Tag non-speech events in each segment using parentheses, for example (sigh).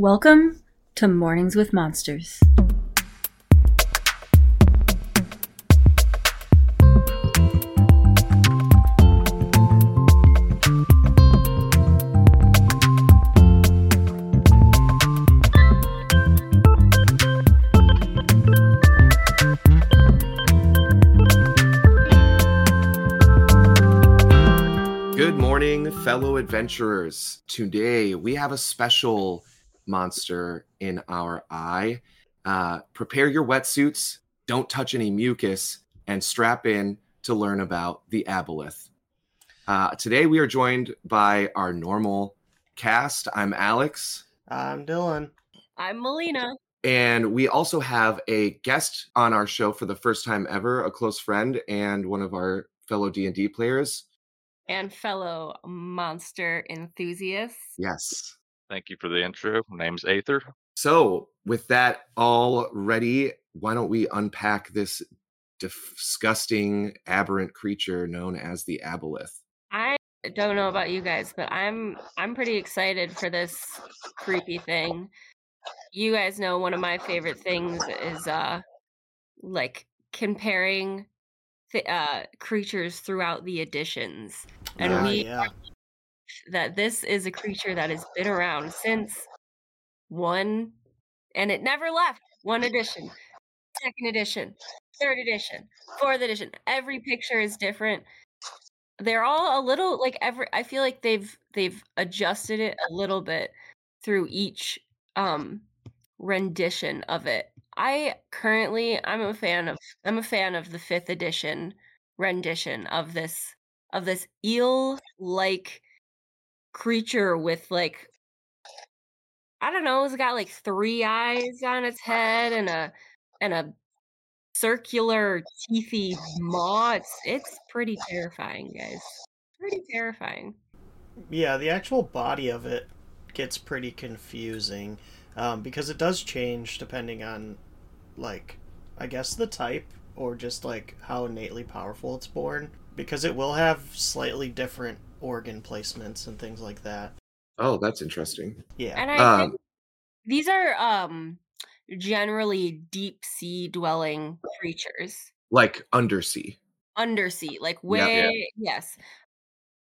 Welcome to Mornings with Monsters. Good morning, fellow adventurers. Today we have a special monster in our eye. Uh, prepare your wetsuits, don't touch any mucus, and strap in to learn about the aboleth. Uh, today we are joined by our normal cast. I'm Alex, I'm Dylan. I'm Melina. and we also have a guest on our show for the first time ever, a close friend and one of our fellow D&D players. and fellow monster enthusiasts. Yes. Thank you for the intro. My name's Aether. So, with that all ready, why don't we unpack this disgusting, aberrant creature known as the aboleth? I don't know about you guys, but I'm I'm pretty excited for this creepy thing. You guys know one of my favorite things is uh like comparing th- uh creatures throughout the editions. And Ah, we yeah. That this is a creature that has been around since one and it never left. One edition second edition third edition fourth edition every picture is different. They're all a little like every i feel like they've they've adjusted it a little bit through each um rendition of it. I currently i'm a fan of i'm a fan of the fifth edition rendition of this of this eel like creature with like I don't know, it's got like three eyes on its head and a and a circular teethy maw. It's it's pretty terrifying, guys. Pretty terrifying. Yeah, the actual body of it gets pretty confusing um, because it does change depending on, like, I guess the type or just like how innately powerful it's born. Because it will have slightly different organ placements and things like that. Oh, that's interesting. Yeah. And I Um, think these are um generally deep sea dwelling creatures. like undersea. undersea like Yeah. way yes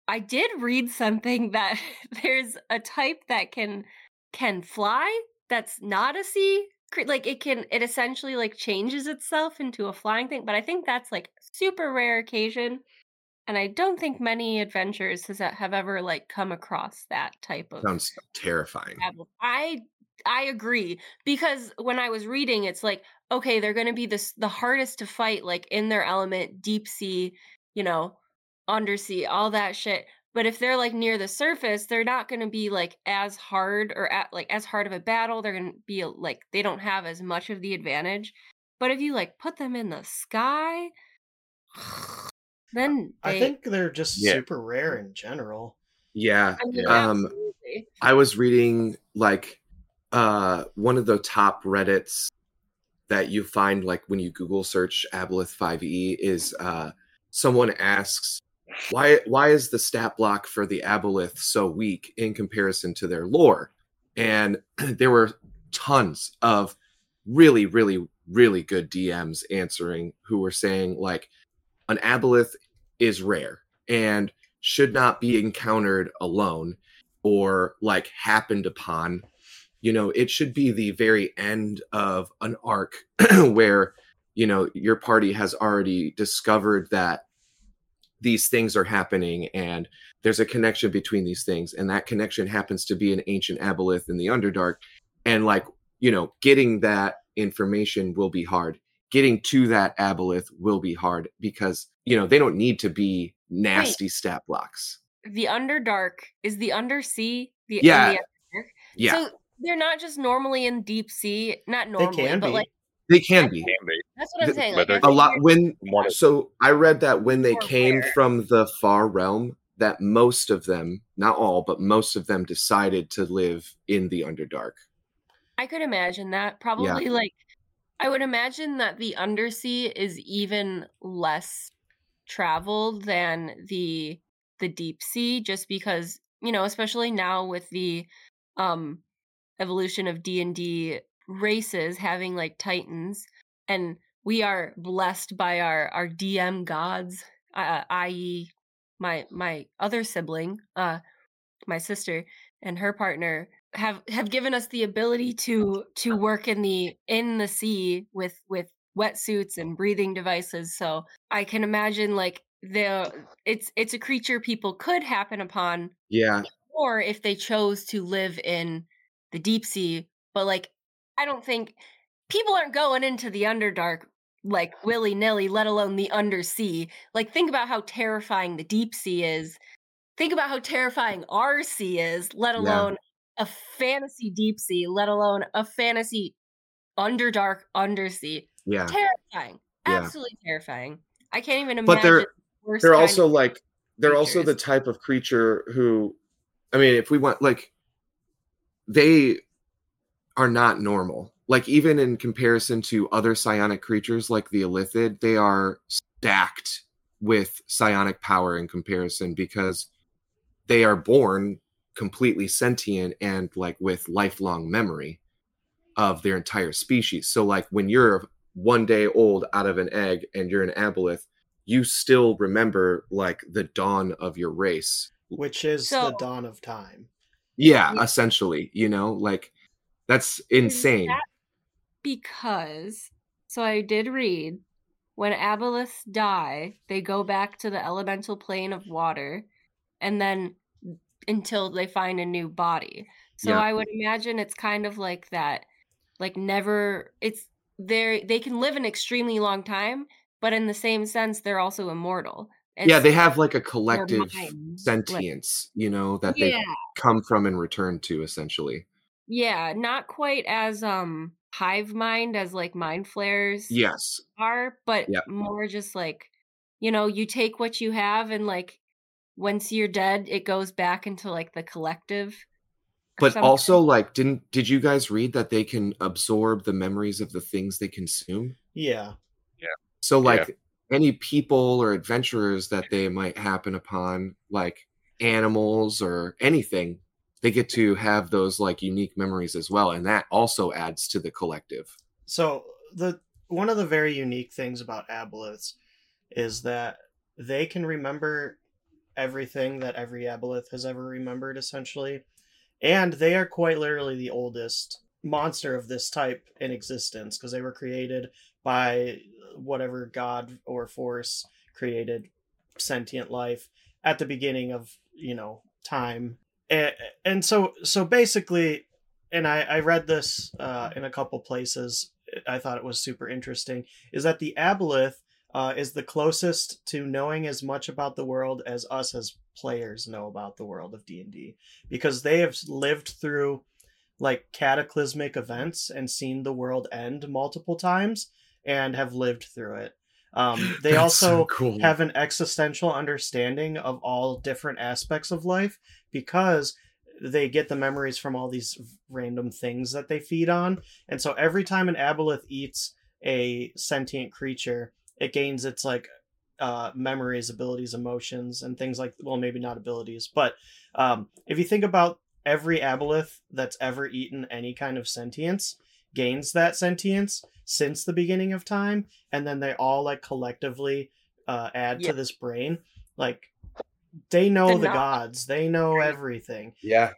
i did read something that (laughs) there's a type that can can fly that's not a sea cre- like it can it essentially like changes itself into a flying thing but i think that's like super rare occasion and i don't think many adventures has uh, have ever like come across that type of Sounds terrifying. travel. I I agree because when I was reading, it's like okay, they're going to be this the hardest to fight, like in their element, deep sea, you know, undersea, all that shit. But if they're like near the surface, they're not going to be like as hard or at like as hard of a battle. They're going to be uh, like they don't have as much of the advantage. But if you like put them in the sky, (sighs) then I think they're just Yeah. super rare in general. Yeah. I mean, Um, absolutely. I was reading like uh one of the top Reddits that you find like when you Google search Aboleth 5e is uh someone asks why why is the stat block for the Aboleth so weak in comparison to their lore? And (clears throat) there were tons of really, really, really good DMs answering who were saying like an Aboleth is rare and should not be encountered alone or like happened upon. You know it should be the very end of an arc (clears throat) where you know your party has already discovered that these things are happening and there's a connection between these things. And that connection happens to be an ancient aboleth in the underdark. And like you know getting that information will be hard. Getting to that aboleth will be hard because you know they don't need to be nasty stat blocks the underdark is the undersea the Yeah. the Underdark? yeah so they're not just normally in deep sea not normally can but be. like they can be Can be. that's what i'm saying but like they're- a I lot when so i read that when they came where? from the far realm that most of them not all but most of them decided to live in the underdark i could imagine that probably like i would imagine that the undersea is even less traveled than the the deep sea just because you know especially now with the um evolution of D&D races having like titans and we are blessed by our our DM gods uh, i.e. my my other sibling uh my sister and her partner have have given us the ability to to work in the in the sea with with wetsuits and breathing devices so i can imagine like the it's it's a creature people could happen upon Yeah. or if they chose to live in the deep sea but like i don't think people aren't going into the underdark like willy-nilly let alone the undersea like think about how terrifying the deep sea is think about how terrifying our sea is let Yeah. alone a fantasy deep sea let alone a fantasy underdark undersea Yeah. terrifying Yeah. absolutely terrifying i can't even imagine But they're the they're also like they're also the type of creature who I mean, if we want like they are not normal. Like even in comparison to other psionic creatures like the Illithid, they are stacked with psionic power in comparison because they are born completely sentient and like with lifelong memory of their entire species. So like when you're one day old out of an egg and you're an aboleth, you still remember like the dawn of your race. which is the dawn of time. Yeah, Yeah. essentially, you know, like that's insane. that because so I did read when aboleths die, they go back to the elemental plane of water and then until they find a new body. So Yeah. I would imagine it's kind of like that like never it's they they can live an extremely long time, but in the same sense they're also immortal. yeah, they have like a collective minds, like- sentience, you know, that they come from and return to essentially. Yeah, not quite as um hive mind as like mind flayers Yes. are, but Yep. more just like you know, you take what you have and like once you're dead, it goes back into like the collective. Or But something. also like didn't did you guys read that they can absorb the memories of the things they consume? Yeah. Yeah. So Yeah. like any people or adventurers that they might happen upon, like animals or anything, they get to have those like unique memories as well, and that also adds to the collective. So the one of the very unique things about aboleths is that they can remember everything that every aboleth has ever remembered, essentially, and they are quite literally the oldest monster of this type in existence because they were created by whatever god or force created sentient life at the beginning of you know time and, and so so basically and I, I read this uh, in a couple places. I thought it was super interesting. Is that the aboleth uh, is the closest to knowing as much about the world as us as players know about the world of D and D, because they have lived through like cataclysmic events and seen the world end multiple times and have lived through it. Um, (laughs) they That's so also cool. have an existential understanding of all different aspects of life because they get the memories from all these random things that they feed on. And so every time an aboleth eats a sentient creature, it gains its like uh, memories, abilities, emotions, and things like well, maybe not abilities, but um, if you think about every aboleth that's ever eaten any kind of sentience gains that sentience since the beginning of time, and then they all like collectively uh, add Yeah. to this brain. Like they know The the knowledge, gods, they know right? everything. Yeah.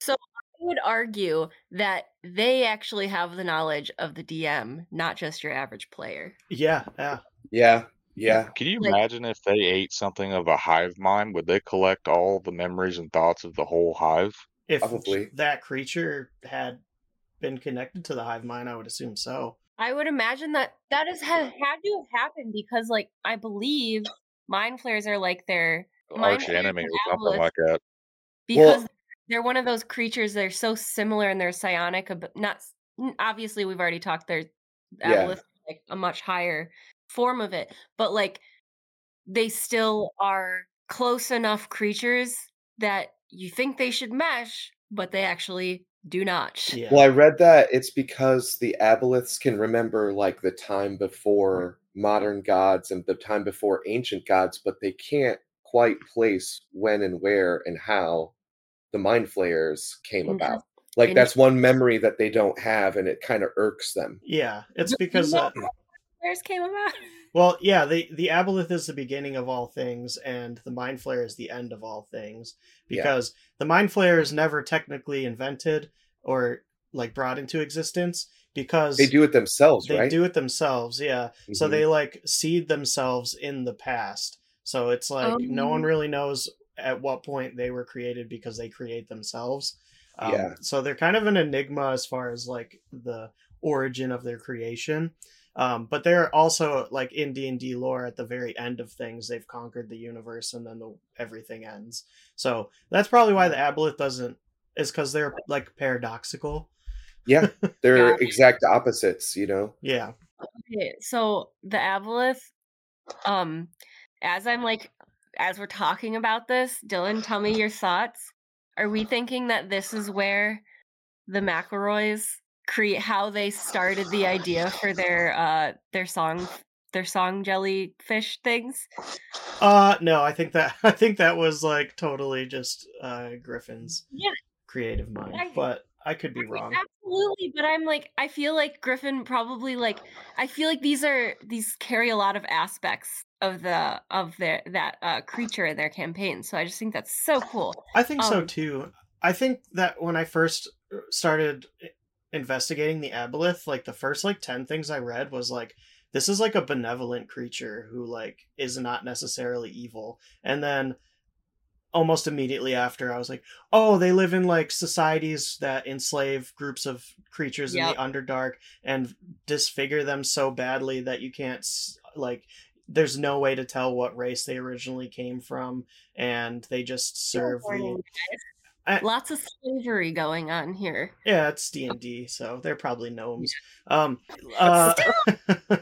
So I would argue that they actually have the knowledge of the DM, not just your average player. Yeah, yeah. Yeah. Yeah. Can you Like- imagine if they ate something of a hive mind? Would they collect all the memories and thoughts of the whole hive? If Probably. that creature had been connected to the hive mind, I would assume so. I would imagine that that has had, had to have happened because, like, I believe mind flayers are like their Arch flares enemy or something like that. because Well- they're one of those creatures. that are so similar in their psionic. ab- Not obviously we've already talked. Their Yeah. aboleth is, like a much higher form of it, but like they still are close enough creatures that you think they should mesh, but they actually do not. (laughs) Yeah. Well, I read that it's because the aboleths can remember like the time before modern gods and the time before ancient gods, but they can't quite place when and where and how the mind flayers came about. Like that's one memory that they don't have, and it kind of irks them. Yeah, it's because uh, how Flayers came about. (laughs) well, yeah, the the aboleth is the beginning of all things, and the mind flayer is the end of all things. Yeah. Because the mind flayer is never technically invented or like brought into existence because They do it themselves, they right? do it themselves. Yeah, so Mhm. they like seed themselves in the past. So it's like no one really knows at what point they were created because they create themselves. Um, Yeah. So they're kind of an enigma as far as like the origin of their creation. Um, but they're also like in D and D lore at the very end of things. They've conquered the universe, and then the, everything ends. So that's probably why the aboleth doesn't is because they're like paradoxical. Yeah, (laughs) they're Yeah. exact opposites. You know. Yeah. Okay, so the aboleth, um, as I'm like, as we're talking about this, Dylan, tell me your thoughts. Are we thinking that this is where the McElroys create how they started the idea for their uh their song their song jellyfish things? Uh no, I think that (laughs) I think that was like totally just uh Griffin's Yeah. creative mind, I- but I could be I mean, wrong. Absolutely, but I'm like, I feel like Griffin probably like, I feel like these are these carry a lot of aspects of the of their that uh, creature in their campaign. So I just think that's so cool. I think so um, too. I think that when I first uh, started i- investigating the aboleth, like the first like 10 things I read was like this is like a benevolent creature who like is not necessarily evil. And then almost immediately after I was like, "Oh, they live in like societies that enslave groups of creatures in the underdark and disfigure them so badly that you can't like there's no way to tell what race they originally came from and they just serve the I- Lots of slavery going on here. yeah, it's D and D, so they're probably gnomes. Um, (laughs) uh, (laughs)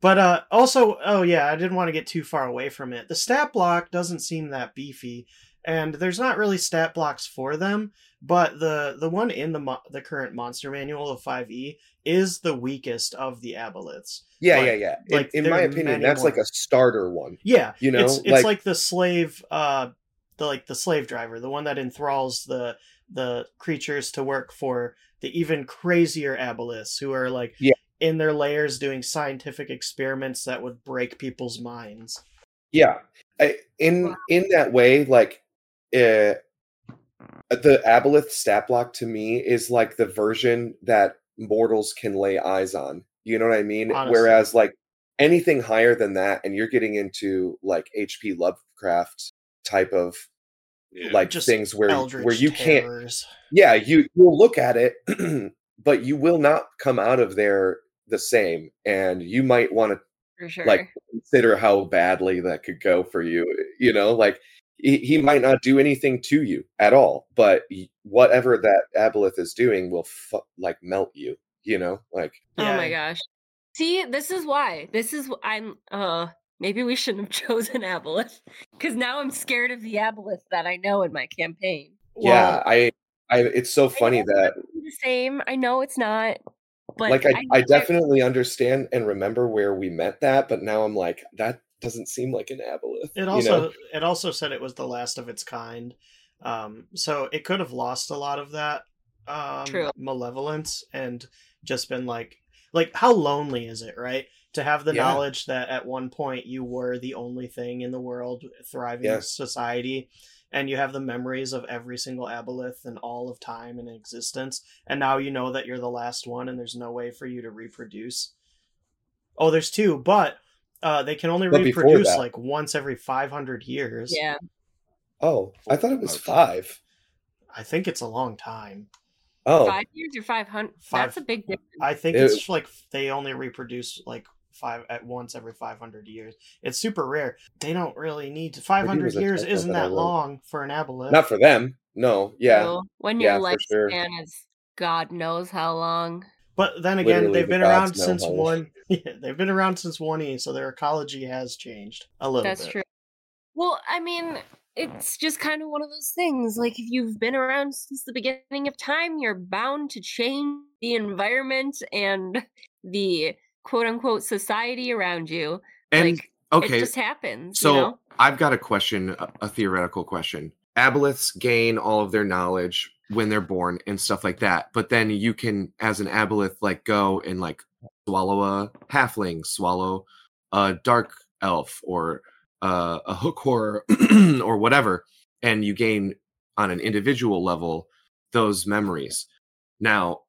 but uh, also, oh yeah, I didn't want to get too far away from it. The stat block doesn't seem that beefy, and there's not really stat blocks for them. But the the one in the mo- the current monster manual of Five E is the weakest of the aboleths. Yeah, Like- yeah, yeah. In, like, in there my opinion, many that's like a starter one. Yeah, You know, it's it's like- like, the slave, uh, the like the slave driver, the one that enthralls the the creatures to work for the even crazier aboleths who are like Yeah. in their layers doing scientific experiments that would break people's minds. Yeah, I, in in that way, like uh, the aboleth stat block to me is like the version that mortals can lay eyes on. You know what I mean? Honestly. Whereas like anything higher than that, and you're getting into like H.P. Lovecraft type of like Just things where Eldritch where you can't yeah you you'll look at it (clears throat) but you will not come out of there the same and you might want to sure. like consider how badly that could go for you you know like he, he might not do anything to you at all but whatever that aboleth is doing will fu- like melt you you know like oh my gosh. See, this is why. This is wh- I'm uh maybe we shouldn't have (laughs) chosen Aboleth. Because now I'm scared of the Aboleth that I know in my campaign. yeah Well, i i it's so funny know that the same. I know it's not. But like I, I know definitely understand and remember where we met that but now i'm like that doesn't seem like an aboleth It you also know? it also said it was the last of its kind, um, so it could have lost a lot of that um, True. malevolence and just been like, like how lonely is it, right? To have the Yeah. knowledge that at one point you were the only thing in the world thriving Yeah. society, and you have the memories of every single aboleth and all of time and existence, and now you know that you're the last one, and there's no way for you to reproduce. Oh, there's two, but uh, they can only But reproduce that- like once every 500 years. Yeah. oh i thought it was five. I think it's a long time. Oh, Five years or five hundred. Five- That's a big difference. I think It- it's like they only reproduce like five at once every 500 years. It's super rare. They don't really need to. 500 years isn't that that long for an aboleth. not for them. No, yeah, So, when Yeah, your for sure. lifespan is God knows how long. But then again, Literally they've the been around since how one. (laughs) Yeah, they've been around since one E, so their ecology has changed a little That's bit. true. Well, I mean, it's just kind of one of those things. Like, if you've been around since the beginning of time, you're bound to change the environment and (laughs) the quote unquote society around you. and like, okay. It just happens. So you know? I've got a question, a, theoretical question. Aboleths gain all of their knowledge. when they're born and stuff like that. But then you can, as an aboleth, like go and like swallow a halfling, swallow a dark elf, or uh, a hook horror, (clears throat) or whatever, and you gain on an individual level those memories. Now,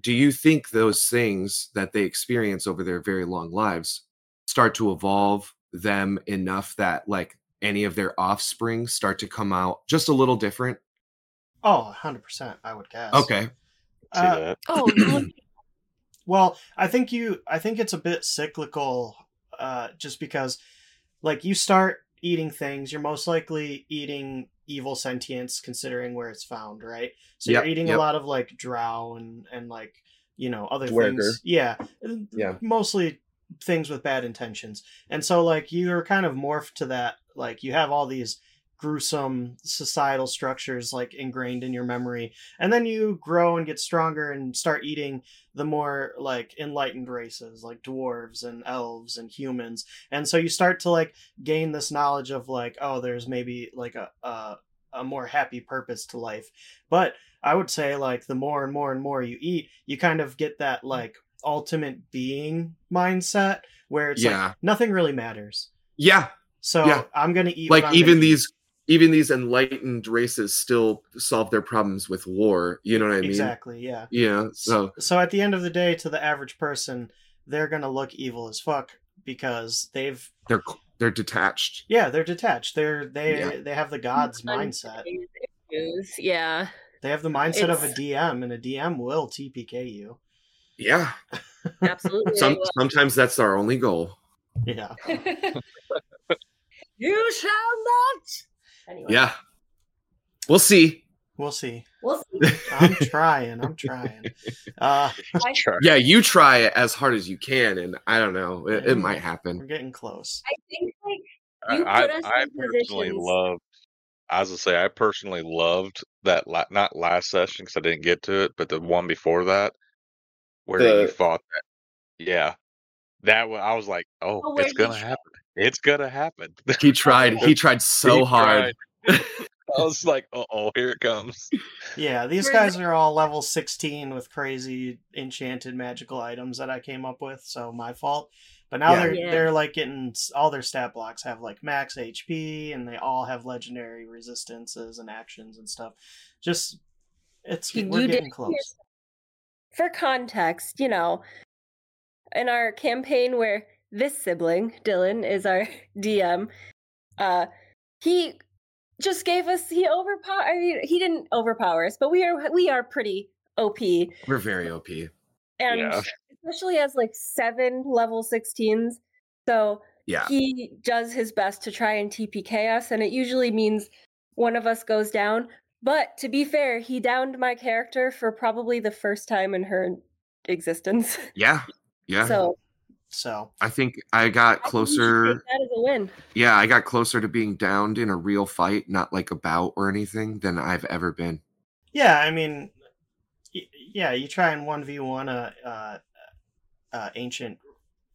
do you think those things that they experience over their very long lives start to evolve them enough that like any of their offspring start to come out just a little different? Oh, 100%, I would guess. Okay. See Uh, that? Oh, (clears throat) Well, I think you I think it's a bit cyclical uh just because like you start eating things, you're most likely eating evil sentience considering where it's found, right? So Yep, you're eating yep. a lot of like drow and and like, you know, other Duergar. things. Yeah. Yeah. Mostly things with bad intentions. And so like you're kind of morphed to that like you have all these gruesome societal structures like ingrained in your memory and then you grow and get stronger and start eating the more like enlightened races like dwarves and elves and humans and so you start to like gain this knowledge of like oh there's maybe like a a, a more happy purpose to life but i would say like the more and more and more you eat you kind of get that mm. like ultimate being mindset where it's Yeah. like nothing really matters Yeah. so Yeah. i'm gonna eat Like even these even these enlightened races still solve their problems with war. You know what I mean? exactly yeah Yeah. So so at the end of the day to the average person they're gonna look evil as fuck because they've they're they're detached. yeah they're detached they're they Yeah. they have the god's mindset issues. Yeah. they have the mindset of a dm and a dm will tpk you Yeah. (laughs) Absolutely. Some sometimes that's our only goal. yeah (laughs) you shall not. Anyway. Yeah. We'll see. we'll see We'll see. i'm trying i'm trying uh Try. Yeah, you try it as hard as you can, and I don't know, it, it might happen. we're getting close I think like I, You I, put us I in personally positions- loved. I was gonna say I personally loved that. La- not last session because I didn't get to it, but the one before that, where The- you fought that. Yeah, that one. I was like, oh, Oh, it's gonna tried. happen. It's gonna happen. (laughs) He tried. He tried so He hard. tried. (laughs) I was like, uh oh, here it comes. yeah these guys are all level 16 with crazy enchanted magical items that i came up with so my fault but now Yeah. they're Yeah. they're like getting all their stat blocks have like max hp and they all have legendary resistances and actions and stuff just it's You- we're you getting close For context, you know, in our campaign where this sibling, Dylan, is our (laughs) DM, uh, he just gave us he overpower. I mean, he didn't overpower us, but we are we are pretty OP, We're very OP. and Yeah. especially as like seven level 16s. So Yeah. he does his best to try and TPK us, and it usually means one of us goes down. But to be fair, he downed my character for probably the first time in her existence. Yeah. (laughs) Yeah. So so I think I got I think we should closer. take that as a win. Yeah, I got closer to being downed in a real fight, not like a bout or anything, than I've ever been. yeah i mean yeah you try and 1v1 a uh, uh ancient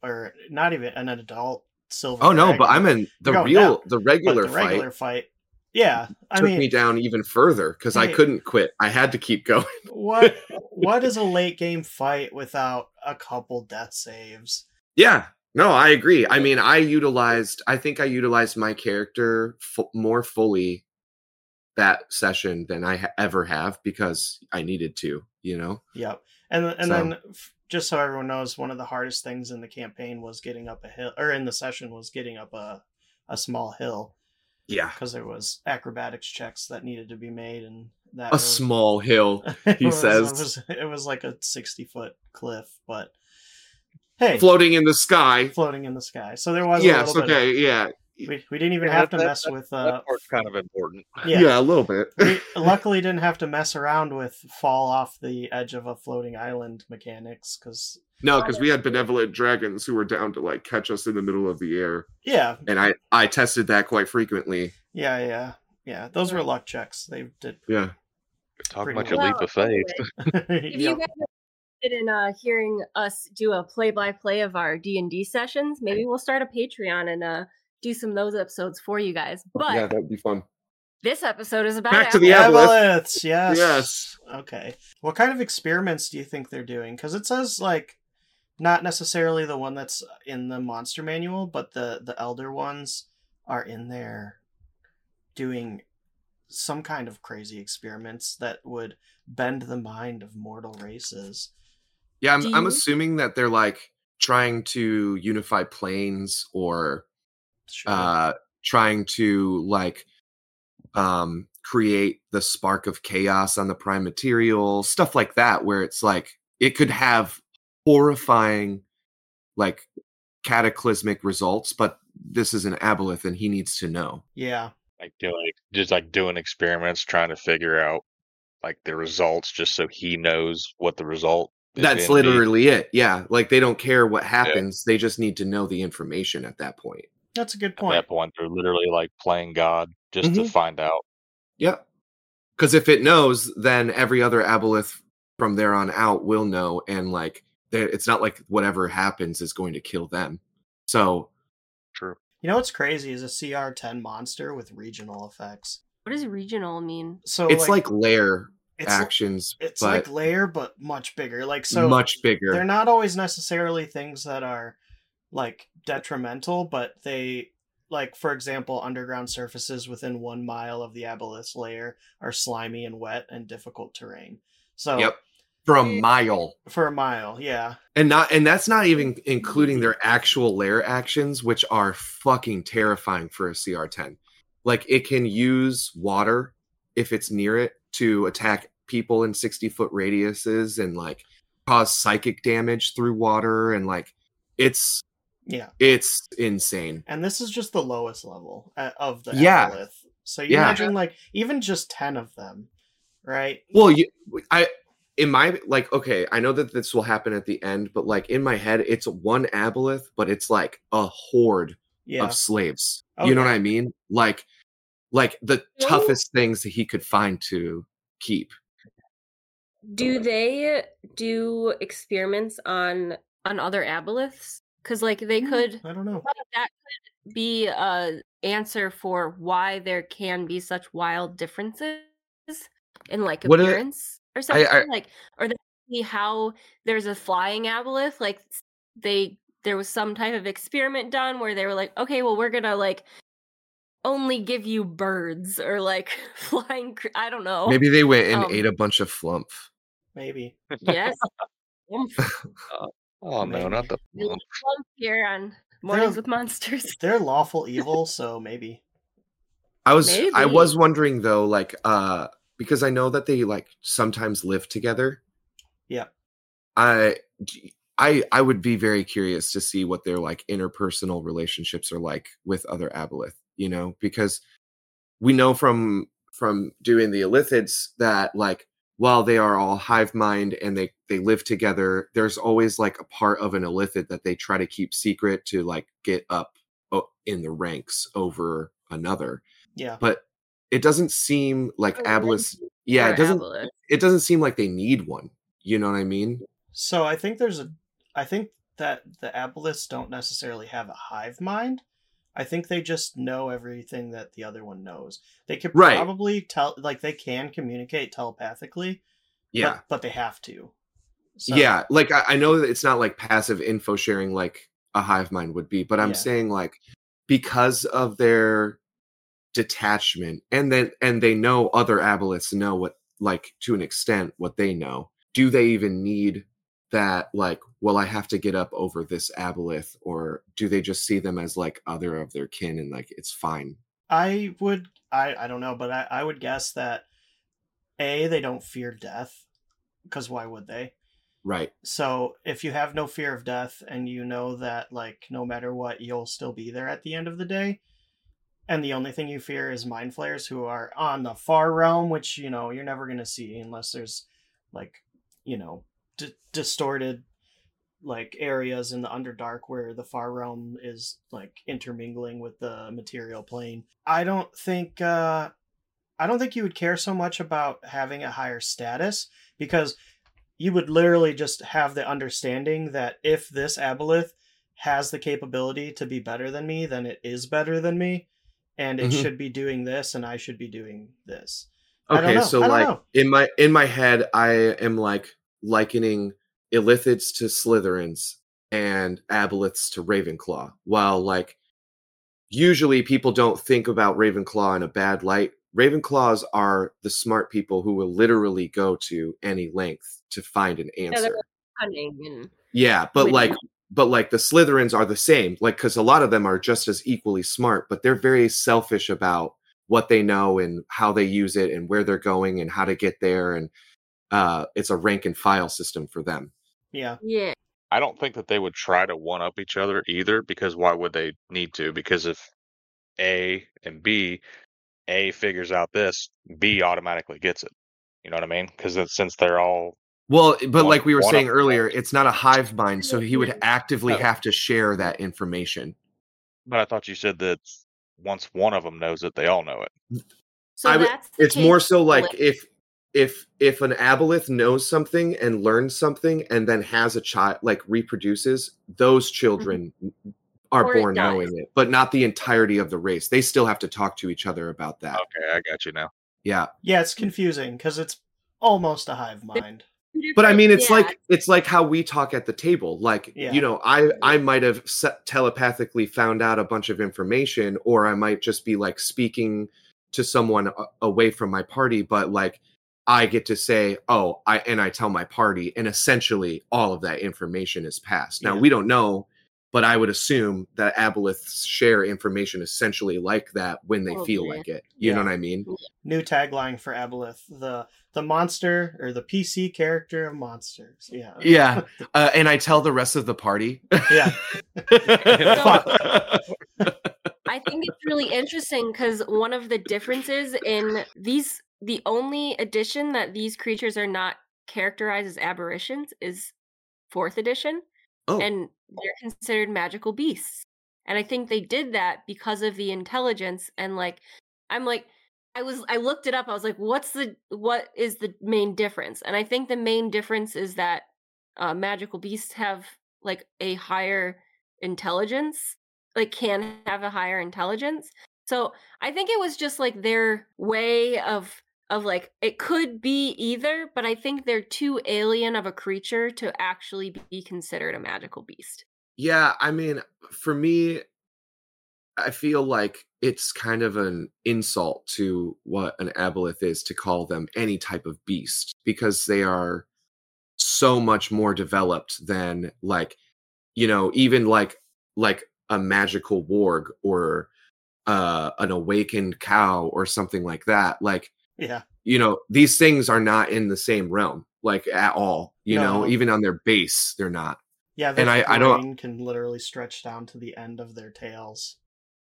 or not even an adult silver Oh no, but I'm in the real, down, the regular, the regular fight. fight yeah i took mean me down even further because I couldn't quit. I had to keep going. what (laughs) what is a late game fight without a couple death saves Yeah, no, I agree. I mean, I utilized. I think I utilized my character fu- more fully that session than I ha- ever have because I needed to. You know. Yep. And and So- then f- just so everyone knows, one of the hardest things in the campaign was getting up a hill, or in the session was getting up a a small hill Yeah, because there was acrobatics checks that needed to be made, and that a was, small hill. (laughs) it he was- says. it was, it was like a sixty foot cliff, but hey, floating in the sky. floating in the sky. So there was a Yes. little bit. Okay. Yeah. We, we didn't even Yeah, have that- to that- mess that- with. Uh, that part's kind of important. Yeah. yeah, a little bit. we (laughs) luckily didn't have to mess around with fall off the edge of a floating island mechanics because no, because we had benevolent dragons who were down to like catch us in the middle of the air, yeah, and I I tested that quite frequently. yeah, yeah, yeah. Those were luck checks. They did. Yeah. Talk Pretty about your well. leap of faith. (laughs) If you guys are interested in uh, hearing us do a play-by-play of our D and D sessions, maybe we'll start a Patreon and uh, do some of those episodes for you guys. But yeah, that'd be fun. This episode is about Back to the apples. aboleth. Yes. Yes. Okay. What kind of experiments do you think they're doing? Because it says like not necessarily the one that's in the monster manual, but the the elder ones are in there doing some kind of crazy experiments that would bend the mind of mortal races. Yeah, I'm, I'm assuming that they're like trying to unify planes or Sure. uh trying to like um create the spark of chaos on the prime material stuff like that where it's like it could have horrifying like cataclysmic results but this is an aboleth and he needs to know yeah. like doing just like doing experiments, trying to figure out like the results, just so he knows what the result. Is that's gonna literally it yeah like they don't care what happens they just need to know the information at that point That's a good At point. that point, they're literally like playing God just to Mhm. find out. Yep. Because if it knows, then every other aboleth from there on out will know, and like it's not like whatever happens is going to kill them. So True. You know what's crazy is a CR10 monster with regional effects. What does regional mean? So it's like, layer it's actions, it's but like layer but much bigger. Like so much bigger. they're not always necessarily things that are like detrimental, but they like for example, underground surfaces within one mile of the aboleth's lair are slimy and wet and difficult terrain. So Yep. For a mile. for a mile, yeah. And not and that's not even including their actual lair actions, which are fucking terrifying for a CR10. Like it can use water if it's near it to attack people in 60 foot radiuses and like cause psychic damage through water and like it's Yeah. it's insane. And this is just the lowest level uh, of the Yeah. aboleth. So you Yeah. imagine like even just 10 of them, right? Well, you I in my like okay, I know that this will happen at the end, but like in my head it's one aboleth, but it's like a horde Yeah. of slaves. Oh, you know what I mean? Like like the toughest things that he could find to keep. Do they do experiments on on other aboleths? Because like they mm, could I don't know. that could be a answer for why there can be such wild differences in like What appearance or something I- like or see how there's a flying aboleth like they there was some type of experiment done where they were like okay well we're gonna like only give you birds or like (laughs) flying cr- i don't know Maybe they went and Um, ate a bunch of flumph. Maybe. yes (laughs) Oomph. Oh no, not the We love Flumph here on mornings with monsters (laughs) They're lawful evil, so maybe. I was I was wondering though, like uh because I know that they like sometimes live together. Yeah. I I I would be very curious to see what their like interpersonal relationships are like with other aboleth, you know, because we know from from doing the illithids that like while they are all hive mind and they they live together, there's always like a part of an illithid that they try to keep secret to like get up in the ranks over another Yeah. but it doesn't seem like Oh, aboleths yeah it doesn't it doesn't seem like they need one you know what i mean So I think there's a I think that the aboleths don't necessarily have a hive mind. I think they just know everything that the other one knows. They could Right. probably tell like they can communicate telepathically. yeah But, but they have to. So, yeah like I, I know that it's not like passive info sharing like a hive mind would be but i'm Yeah. saying like because of their detachment and then and they know other aboleths know what like to an extent what they know do they even need that like well i have to get up over this aboleth or do they just see them as like other of their kin and like it's fine I would I I don't know, but I, I would guess that A, they don't fear death. Because why would they? right So if you have no fear of death and you know that like no matter what you'll still be there at the end of the day, and the only thing you fear is mind flayers who are on the far realm, which you know you're never gonna see unless there's like you know d- distorted like areas in the underdark where the far realm is like intermingling with the material plane. I don't think uh I don't think you would care so much about having a higher status because you would literally just have the understanding that if this aboleth has the capability to be better than me, then it is better than me. and it Mhm. should be doing this, and I should be doing this. Okay, so like know. in my in my head, I am like likening Illithids to Slytherins and Aboleths to Ravenclaw. While like usually people don't think about Ravenclaw in a bad light. Ravenclaws are the smart people who will literally go to any length to find an answer. Cunning and Yeah, but like but like the Slytherins are the same. Like cuz a lot of them are just as equally smart, but they're very selfish about what they know and how they use it and where they're going and how to get there and uh it's a rank and file system for them. Yeah, yeah. I don't think that they would try to one up each other either, because why would they need to? Because if A and B, A figures out this, B automatically gets it. You know what I mean? Because since they're all Well, but One- like we were saying of- earlier, it's not a hive mind, so he would actively Oh. have to share that information. But I thought you said that once one of them knows it, they all know it. So I would- that's the It's more so like if if if an aboleth knows something and learns something and then has a child like reproduces, those mm-hmm. children are Or born dies. knowing it, but not the entirety of the race. They still have to talk to each other about that. Okay, I got you now. Yeah. yeah, it's confusing because it's almost a hive mind. but i mean it's Yeah. like it's like how we talk at the table like Yeah. you know i i might have se- telepathically found out a bunch of information or i might just be like speaking to someone a- away from my party but like i get to say oh i and i tell my party and essentially all of that information is passed. Now Yeah. we don't know but i would assume that aboleths share information essentially like that when they feel Probably. like it. You know what i mean? New tagline for Aboleth: the the monster or the PC character of monsters. Yeah, yeah. (laughs) Uh, and i tell the rest of the party. Yeah. (laughs) (laughs) I think it's really interesting because one of the differences in these, the only edition that these creatures are not characterized as aberrations is fourth edition, oh and they're considered magical beasts. And I think they did that because of the intelligence and like, I'm like, I was, I looked it up. I was like, what's the, what is the main difference? And I think the main difference is that uh, magical beasts have like a higher intelligence like can have a higher intelligence so i think it was just like their way of of like it could be either but i think they're too alien of a creature to actually be considered a magical beast Yeah, I mean, for me, I feel like it's kind of an insult to what an aboleth is to call them any type of beast because they are so much more developed than like, you know, even like like a magical warg or uh an awakened cow or something like that. Like, Yeah, you know, these things are not in the same realm like at all. You know, even on their base, they're not. yeah. Their And I- I don't- can literally stretch down to the end of their tails.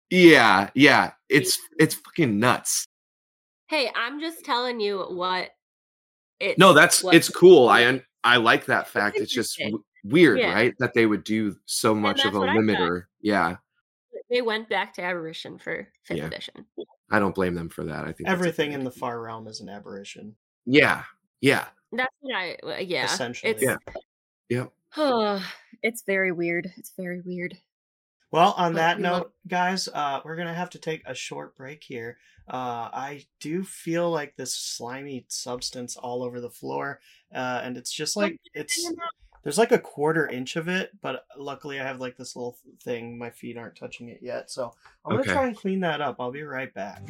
Yeah, yeah. It's it's fucking nuts. hey i'm just telling you what it No, that's it's cool. I un- I like that fact. It's just weird, Yeah. right? That they would do so much of a what I thought. limiter. Yeah, they went back to aberration for fifth Yeah. edition I don't blame them for that. I think Everything in the far realm is an aberration. Yeah, yeah, that's what i uh, yeah Essentially. it's Yeah. Yep. (sighs) it's very weird it's very weird Well, on But that we love- note, guys, uh, we're gonna have to take a short break here. Uh, I do feel like this slimy substance all over the floor, uh, and it's just like it's there's like a quarter inch of it, but luckily I have like this little thing. My feet aren't touching it yet, so I'm gonna Okay. try and clean that up. I'll be right back.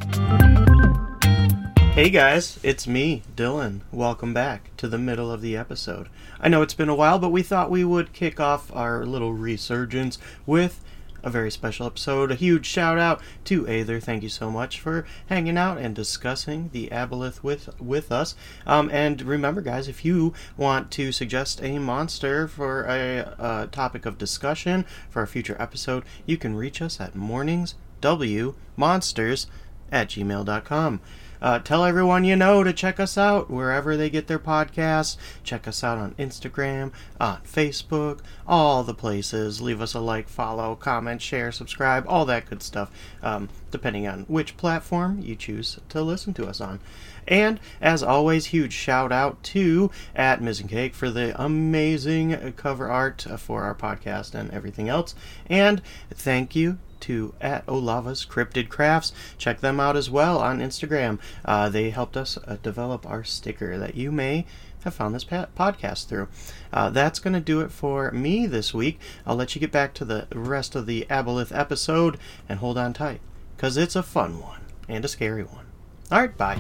Hey guys, it's me, Dylan. Welcome back to the middle of the episode. I know it's been a while, but we thought we would kick off our little resurgence with a very special episode. A huge shout out to Aether. Thank you so much for hanging out and discussing the Aboleth with with us. Um, and remember, guys, if you want to suggest a monster for a, uh topic of discussion for a future episode, you can reach us at morningswmonsters at gmail.com. Uh, tell everyone you know to check us out wherever they get their podcasts. Check us out on Instagram, on Facebook, all the places. Leave us a like, follow, comment, share, subscribe, all that good stuff, um, depending on which platform you choose to listen to us on. And as always, huge shout out to at Missing Cake for the amazing cover art for our podcast and everything else. And thank you to at Olava's Cryptid Crafts. Check them out as well on Instagram. Uh, they helped us uh, develop our sticker that you may have found this podcast through. Uh, that's going to do it for me this week. I'll let you get back to the rest of the Aboleth episode and hold on tight because it's a fun one and a scary one. All right, bye.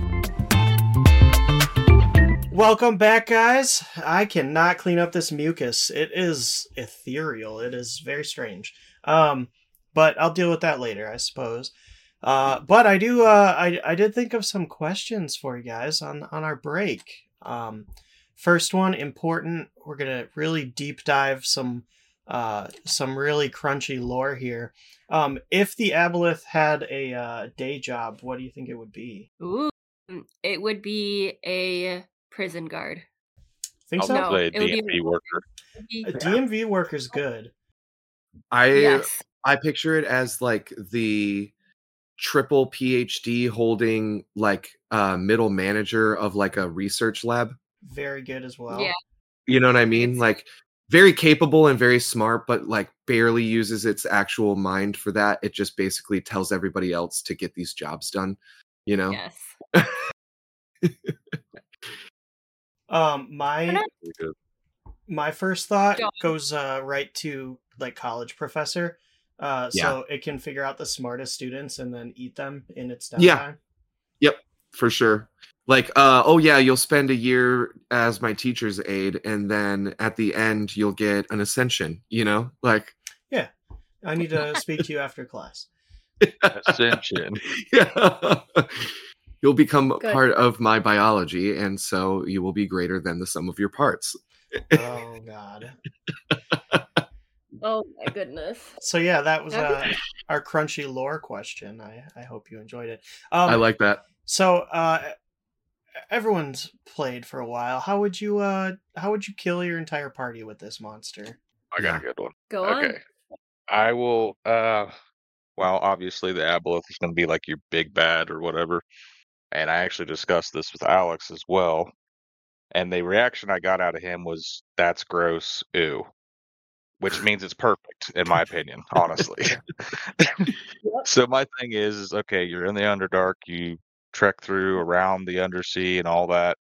Welcome back, guys. I cannot clean up this mucus. It is ethereal. It is very strange. Um, but I'll deal with that later, I suppose. Uh, but I do. Uh, I I did think of some questions for you guys on on our break. Um, first one, important. We're gonna really deep dive some uh some really crunchy lore here. Um, if the aboleth had a uh, day job, what do you think it would be? Ooh, it would be a prison guard. Think I'll so? No, a it would be- DMV worker. It A DMV worker's good. I yes. I picture it as like the triple PhD holding like uh middle manager of like a research lab. Very good as well. Yeah. You know what I mean? Like very capable and very smart, but like barely uses its actual mind for that. It just basically tells everybody else to get these jobs done. You know? Yes. (laughs) Um, my my first thought goes uh, right to like college professor. Uh, so it can figure out the smartest students and then eat them in its downtime. Yeah. Yep, for sure. Like, uh, oh yeah, you'll spend a year as my teacher's aide, and then at the end you'll get an ascension, you know? Like Yeah, I need to speak to you (laughs) after class. Ascension. (laughs) yeah. You'll become Good. part of my biology, and so you will be greater than the sum of your parts. Oh God. (laughs) Oh my goodness. So yeah, that was uh, our crunchy lore question. I I hope you enjoyed it. Um, I like that. So uh, everyone's played for a while. How would you uh how would you kill your entire party with this monster? I got a good one. Go on. Okay. I will uh well obviously the aboleth is gonna be like your big bad or whatever. And I actually discussed this with Alex as well. And the reaction I got out of him was that's gross, ew. Which means it's perfect, in my opinion, honestly. (laughs) (laughs) so my thing is, is okay, you're in the Underdark, you trek through around the undersea and all that,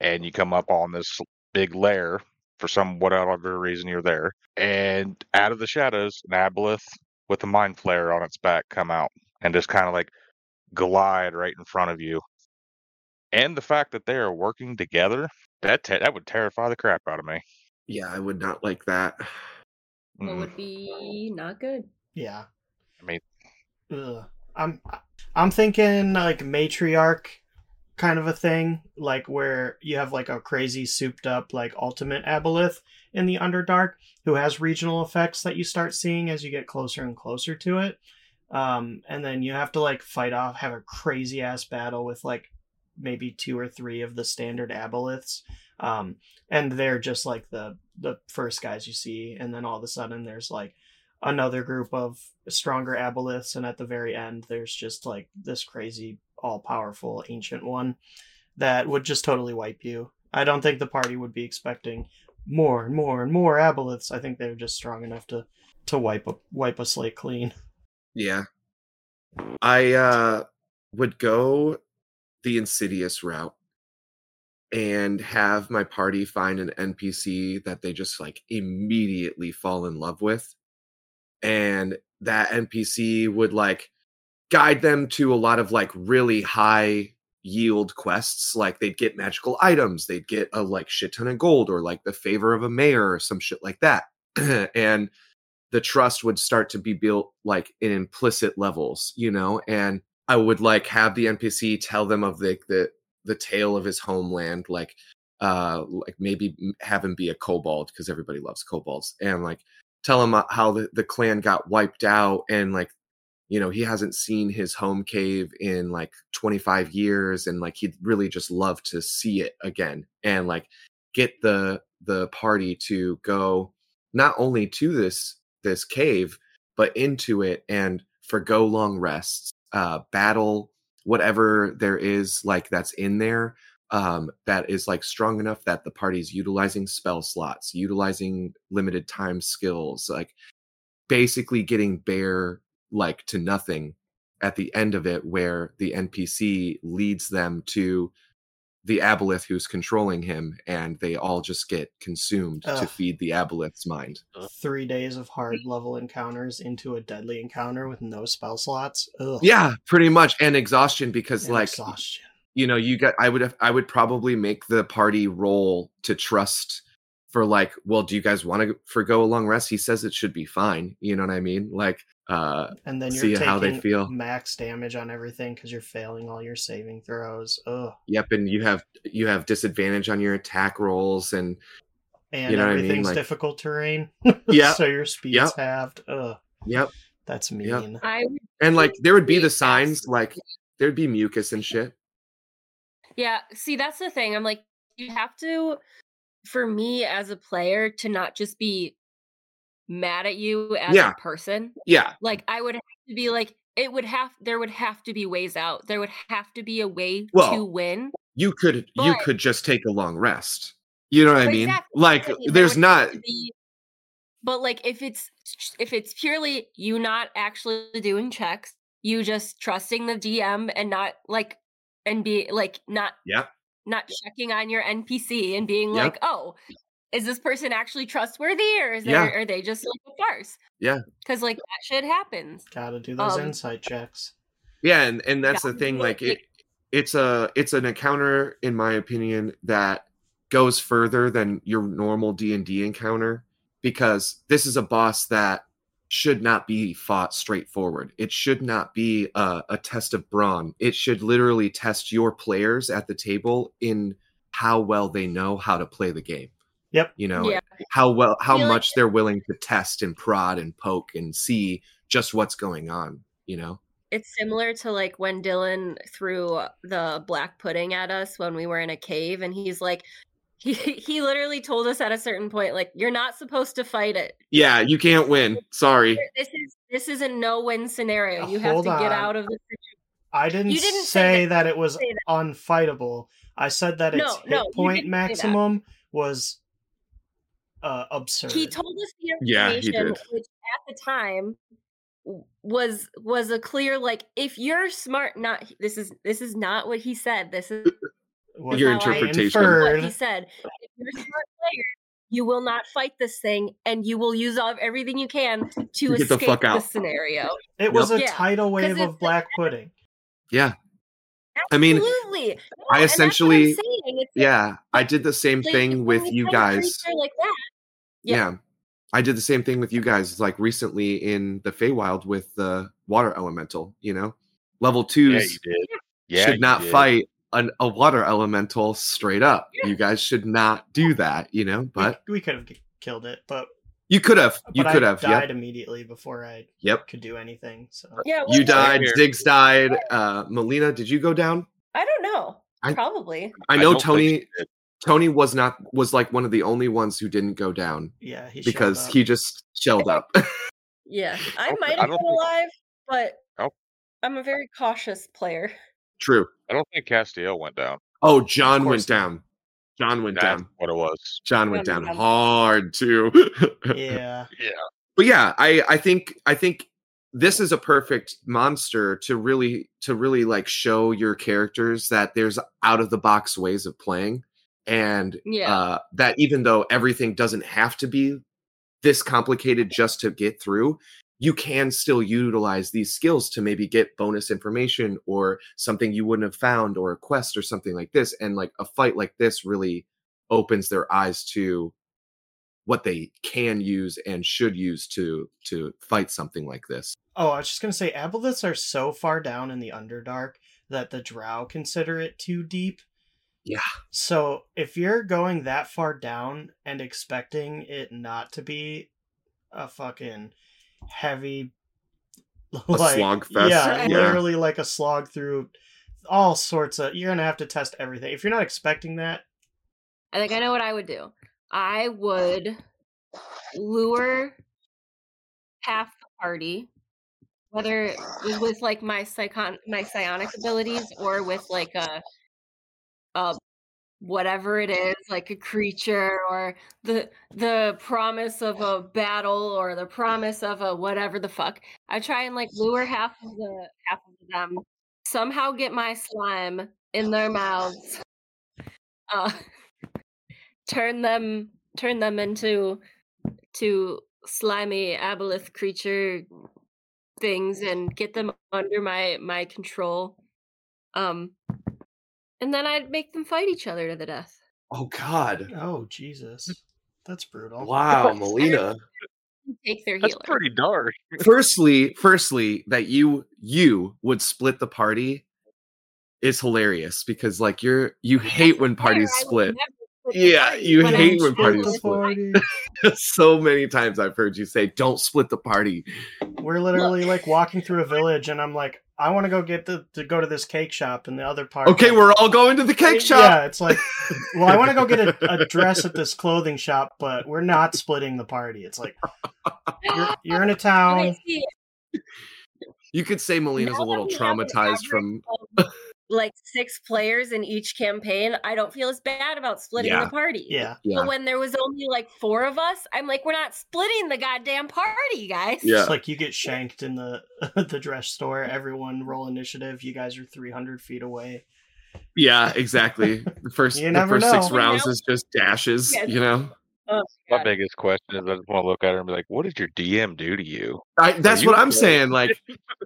and you come up on this big lair for some whatever reason you're there. And out of the shadows, an aboleth with a mind flayer on its back come out and just kind of like glide right in front of you. And the fact that they are working together, that te- that would terrify the crap out of me. Yeah, I would not like that. What Mm, would be not good? Yeah. I mean, Ugh. I'm I'm thinking like matriarch kind of a thing, like where you have like a crazy souped up like ultimate aboleth in the Underdark who has regional effects that you start seeing as you get closer and closer to it. Um, and then you have to like fight off, have a crazy ass battle with like maybe two or three of the standard aboleths. Um, and they're just like the the first guys you see, and then all of a sudden there's like another group of stronger aboleths, and at the very end, there's just like this crazy, all powerful ancient one that would just totally wipe you. I don't think the party would be expecting more and more and more aboleths. I think they're just strong enough to to wipe a wipe a slate clean. Yeah. I uh would go the insidious route and have my party find an NPC that they just like immediately fall in love with. And that NPC would like guide them to a lot of like really high yield quests. Like they'd get magical items, they'd get a like shit ton of gold or like the favor of a mayor or some shit like that. (clears throat) and the trust would start to be built like in implicit levels, you know, and I would like have the NPC tell them of the the the tale of his homeland, like uh like maybe have him be a kobold because everybody loves kobolds, and like tell him uh, how the, the clan got wiped out and like you know he hasn't seen his home cave in like 25 years and like he'd really just love to see it again and like get the the party to go not only to this this cave but into it and forgo long rests uh battle whatever there is like that's in there um, that is like strong enough that the party's utilizing spell slots, utilizing limited time skills, like basically getting bare like to nothing at the end of it, where the NPC leads them to the aboleth who's controlling him, and they all just get consumed to feed the aboleth's mind. Three days of hard mm. level encounters into a deadly encounter with no spell slots. Ugh. Yeah, pretty much, and exhaustion because And like exhaustion. you know you got i would have i would probably make the party roll to trust for like well do you guys want to forgo a long rest he says it should be fine you know what i mean like uh And then you're see taking how they feel. max damage on everything because you're failing all your saving throws. Ugh. yep and you have you have disadvantage on your attack rolls and And You know what I mean? everything's Like- difficult terrain. (laughs) Yeah. so your speed's Yep. halved. Ugh. yep That's mean. Yep. I and like there would be the signs like there'd be mucus and shit Yeah, see, that's the thing. I'm like, you have to, for me as a player, to not just be mad at you as Yeah. a person. yeah Like, I would have to be like, it would have, there would have to be ways out. There would have to be a way to win. you could you could just take a long rest you know what i mean Exactly, like there there's not be- but like, if it's if it's purely you not actually doing checks, you just trusting the DM and not like and be like not yeah not checking on your NPC and being Yep. like, oh, is this person actually trustworthy or is they Yeah. are they just like a farce? Yeah. Because like that shit happens. Gotta do those Um, insight checks. yeah and and that's the thing like it- it it's a it's an encounter in my opinion that goes further than your normal d&d encounter because this is a boss that should not be fought straightforward it should not be a, a test of brawn it should literally test your players at the table in how well they know how to play the game Yep. you know Yeah. how well how feel like- much they're willing to test and prod and poke and see just what's going on you know It's similar to like when Dylan threw the black pudding at us when we were in a cave and he's like (laughs) he he literally told us at a certain point like you're not supposed to fight it. Yeah, you can't win. Sorry. This is this is a no-win scenario. Uh, You have hold to get on. out of the situation. I didn't, You didn't say, say that, it was that. unfightable. I said that its hit no, point didn't say that. maximum was uh, absurd. he told us the Yeah, he information did. which at the time was was a clear like if you're smart not this is this is not what he said this is (laughs) Your interpretation. what he (laughs) said if you're a smart player you will not fight this thing and you will use all everything you can to the escape out. this scenario It was a Yeah, tidal wave of black pudding. Yeah. I mean. No, I and that's what I'm essentially-. It's like, Yeah. I did the same like, thing with you guys. like that Yeah. Yeah. I did the same thing with you guys like recently in the Feywild with the water elemental, you know? Level Yeah, twos you. Yeah, should not did. fight an, a water elemental straight up. You guys should not do that, you know? But we, we could have killed it, but you could have. You but could I have. died Yep. immediately before I Yep. could do anything. So yeah You died. here. Ziggs died. Uh, Melina, did you go down? i don't know I- probably I know don't Tony. You did. Tony was not was like one of the only ones who didn't go down yeah, he because he just shelled up. (laughs) yeah i might have don't been think- alive but Nope. i'm a very cautious player True. I don't think Castiel went down. Oh, John went down. John went That's down. what it was. John went down went down. hard too. (laughs) Yeah. Yeah, but yeah, I I think I think this is a perfect monster to really to really like show your characters that there's out of the box ways of playing and Yeah. uh that even though everything doesn't have to be this complicated just to get through you can still utilize these skills to maybe get bonus information or something you wouldn't have found or a quest or something like this and like a fight like this really opens their eyes to what they can use and should use to to fight something like this Oh, I was just gonna say, aboleths are so far down in the Underdark that the Drow consider it too deep. Yeah. So if you're going that far down and expecting it not to be a fucking heavy, (laughs) a slog fest yeah, Yeah. literally like a slog through all sorts of. You're gonna have to test everything. If you're not expecting that, I think I know what I would do. I would lure half the party whether with like my psychon my psionic abilities or with like a uh whatever it is like a creature or the the promise of a battle or the promise of a whatever the fuck. I try and like lure half of the half of them somehow get my slime in their mouths uh (laughs) turn them turn them into to slimy aboleth creature things and get them under my my control. Um and then i'd make them fight each other to the death Oh God! Oh Jesus, that's brutal. Wow, Melina. take their healer. That's pretty dark. firstly, firstly, that you you would split the party is hilarious because like you're you hate when parties split. never split the Yeah, you but I hate when parties split split. (laughs) so many times I've heard you say, "Don't split the party." We're literally like walking through a village, and I'm like, I want to go get the to go to this cake shop, and the other part. Okay, we're all going to the cake shop. Yeah, it's like, well, I want to go get a, a dress at this clothing shop, but we're not splitting the party. It's like you're, you're in a town. (laughs) You could say Melina's Now a little that we have an traumatized from. Of, like six players in each campaign, I don't feel as bad about splitting Yeah. the party. Yeah, Yeah, But when there was only like four of us, I'm like, we're not splitting the goddamn party, guys. Yeah. it's like you get shanked in the (laughs) the dress store. Everyone roll initiative. You guys are 300 feet away. yeah, exactly. The first, You the never first six rounds You is just dashes. Yes. You know, Oh, My God. biggest question is I just want to look at her and be like, what did your DM do to you? I, that's you what I'm good? saying. Like,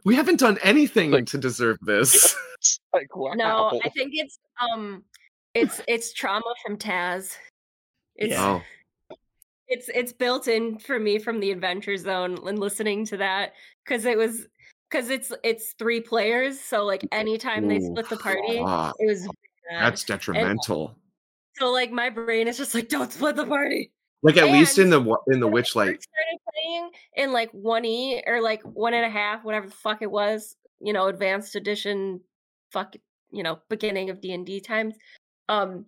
we haven't done (laughs) anything Like- to deserve this. (laughs) Like, wow. No, I think it's um, it's it's trauma from Taz. It's Yeah. Oh, it's it's built in for me from the Adventure Zone and listening to that because it was because it's it's three players, so like anytime they split the (sighs) party, fuck. it was bad. that's detrimental. so like my brain is just like don't split the party. Like at least in the in the when I Witchlight, started playing in like one e or like one and a half, whatever the fuck it was, you know, advanced edition, fuck, you know, beginning of D and D times. Um,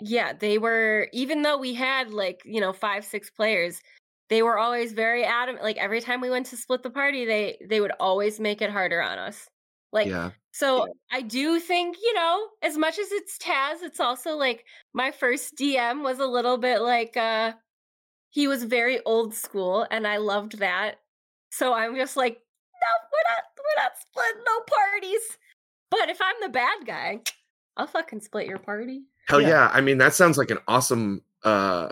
yeah, they were even though we had like you know five six players, they were always very adamant. Like every time we went to split the party, they they would always make it harder on us. Like yeah, so I do think, you know, as much as it's Taz, it's also like my first DM was a little bit like uh he was very old school and I loved that. So I'm just like, no, we're not we're not splitting no parties. But if I'm the bad guy, (tsk) I'll fucking split your party. hell Yeah. yeah. I mean, that sounds like an awesome uh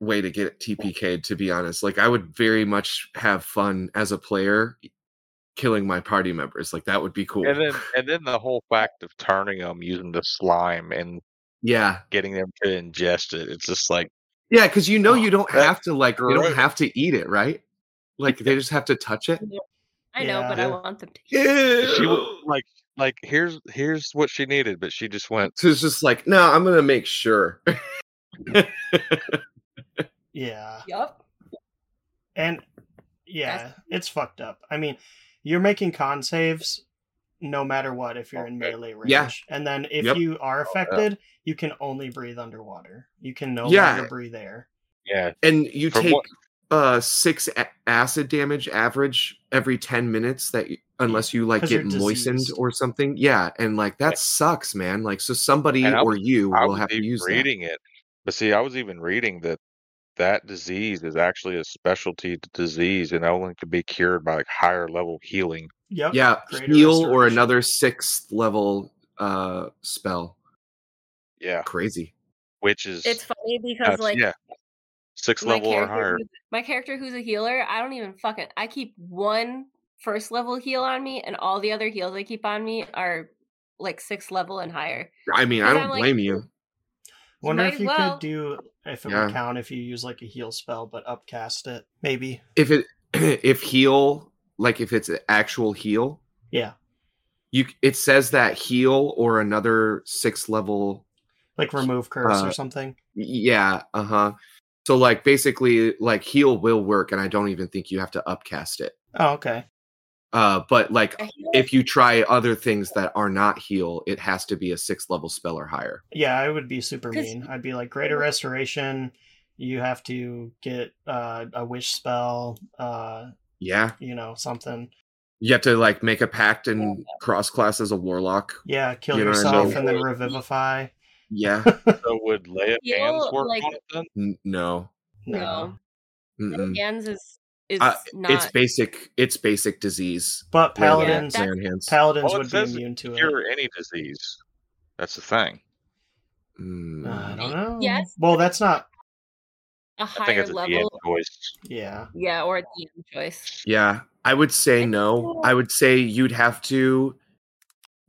way to get TPK'd. To be honest, like I would very much have fun as a player killing my party members. Like that would be cool. And then, and then the whole fact of turning them using the slime and yeah, getting them to ingest it. It's just like, yeah, because you know Oh, you don't that's have to like you don't gross. have to eat it, right? Like they just have to touch it. I know, Yeah. but Yeah. I want them to. she Ew. was like, like here's here's what she needed, but she just went. So it's just like, no, I'm gonna make sure. (laughs) yeah. Yup. And yeah, it's fucked up. I mean, you're making con saves no matter what if you're in melee range. Yeah. And then if Yep. you are affected, you can only breathe underwater. You can no Yeah. longer breathe air. Yeah, and you From take what- uh six a- acid damage average every 10 minutes that you, unless you like get moistened diseased. or something yeah and like that sucks man like so somebody And I or you I will have to even use that reading it, but see, I was even reading that that disease is actually a specialty disease and only can be cured by like higher level healing. Yep. yeah Greater heal or another sixth level uh spell Yeah, crazy which is It's funny because like yeah, six level or higher. my character who's a healer, I don't even fucking I keep one first level heal on me and all the other heals I keep on me are like six level and higher. i mean i don't I'm like, blame you Wonder if you well. could do if it Yeah. would count if you use like a heal spell but upcast it. Maybe. if it (clears throat) if heal like if it's an actual heal Yeah. you it says that heal or another six level Like remove curse Uh, or something. Yeah, uh-huh. So like basically like heal will work and I don't even think you have to upcast it. Oh, okay. Uh but like if you try other things that are not heal, it has to be a 6th level spell or higher. Yeah, I would be super mean. I'd be like greater restoration. You have to get uh, a wish spell. Uh, Yeah. you know something. You have to like make a pact and cross class as a warlock. Yeah, kill You know what I yourself and then revivify. Yeah. (laughs) So would lay You hands work like- on it then? N- no. No. No, hands is is Uh, not. It's basic. It's basic disease. But paladins, Yeah, hands. paladins Well, would be immune to it. Any disease. That's the thing. Mm. I don't know. Yes. Well, that's not. A I think higher it's a DM level. choice. Yeah. Yeah, or a DM choice. Yeah, I would say no. I would say you'd have to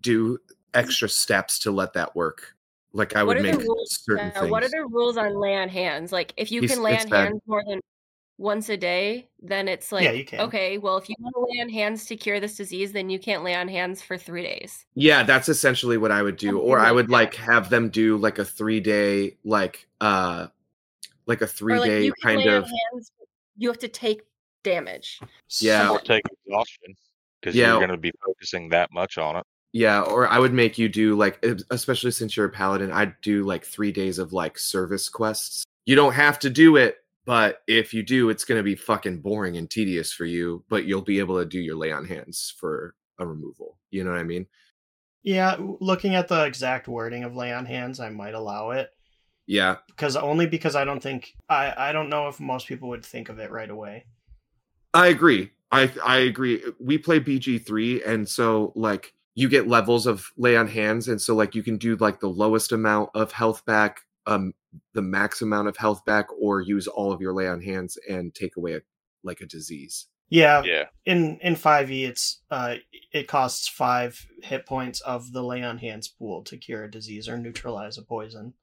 do extra steps to let that work. Like I What would are the make rules? certain Uh, things. what are the rules on lay on hands? Like, if you He's- can lay on bad. hands more than once a day, then it's like, Yeah, you can. okay, well, if you want to lay on hands to cure this disease, then you can't lay on hands for three days. Yeah, that's essentially what I would do. Something Or I would that. like have them do like a three day, like uh, like a three like day kind of. hands, you have to take damage. Yeah. Or take exhaustion because Yeah. you're going to be focusing that much on it. Yeah, or I would make you do like, especially since you're a paladin, I'd do like three days of like service quests. You don't have to do it, but if you do, it's going to be fucking boring and tedious for you. But you'll be able to do your lay on hands for a removal. You know what I mean? Yeah, looking at the exact wording of lay on hands, I might allow it Yeah, because only because I don't think I I don't know if most people would think of it right away. I agree. I I agree. We play BG three, and so like you get levels of lay on hands, and so like you can do like the lowest amount of health back, um, the max amount of health back, or use all of your lay on hands and take away a like a disease. Yeah, Yeah. in in five E, it's uh it costs five hit points of the lay on hands pool to cure a disease or neutralize a poison.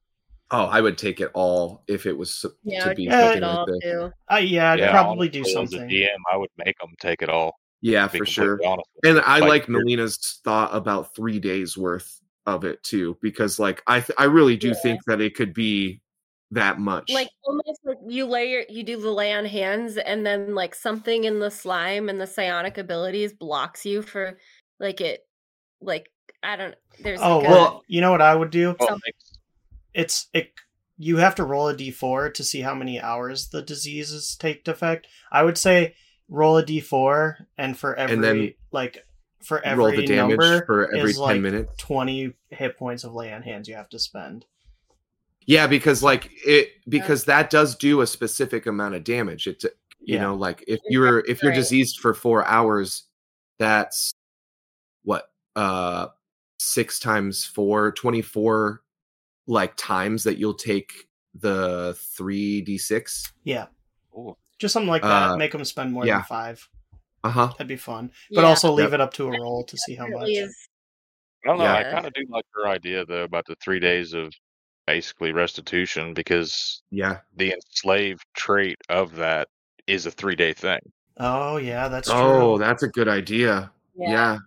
Oh, I would take it all if it was Yeah, to I'd be take something it like all this. too. Uh, yeah, I'd Yeah, probably do something. As a DM, I would make them take it all. Yeah, for sure. honest And you. I like you're- Melina's thought about three days worth of it too, because like I th- I really do Yeah. think that it could be that much. Like almost like you lay your, you do the lay on hands, and then like something in the slime and the psionic abilities blocks you for like it, like I don't. There's Oh like a- well, you know what I would do? Well, some- it makes- It's it. You have to roll a d4 to see how many hours the diseases take to effect. I would say roll a d4, and for every And then like for every roll the damage number for every 10 like minutes. twenty hit points of lay on hands you have to spend. Yeah, because like it because that does do a specific amount of damage. It you Yeah. know like if You're you're if you're right. diseased for 4 hours that's what uh 6 times 4 24 like times that you'll take the 3d6. Yeah, Ooh. just something like that. Uh, Make them spend more yeah. than five. Uh-huh. That'd be fun. But Yeah. also leave Yep. it up to a roll to see how much. I don't know. I kind of do like her idea though about the three days of basically restitution because Yeah. the enslaved trait of that is a three day thing. Oh yeah, that's Oh, that's a good idea. Yeah.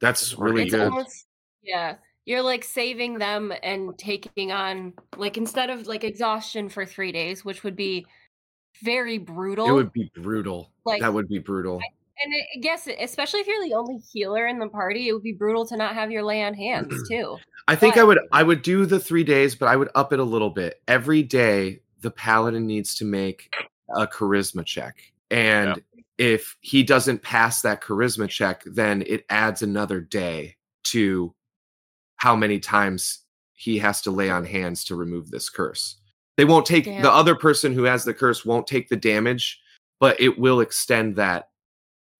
That's really it's good. almost yeah you're like saving them and taking on like instead of like exhaustion for three days which would be very brutal It would be brutal. Like- that would be brutal. and I I guess especially if you're the only healer in the party it would be brutal to not have your lay on hands (clears throat) too I think I would I would do the 3 days, but I would up it a little bit. Every day the paladin needs to make a charisma check. And if he doesn't pass that charisma check, then it adds another day to how many times he has to lay on hands to remove this curse. They won't take Damn. the other person who has the curse won't take the damage, but it will extend that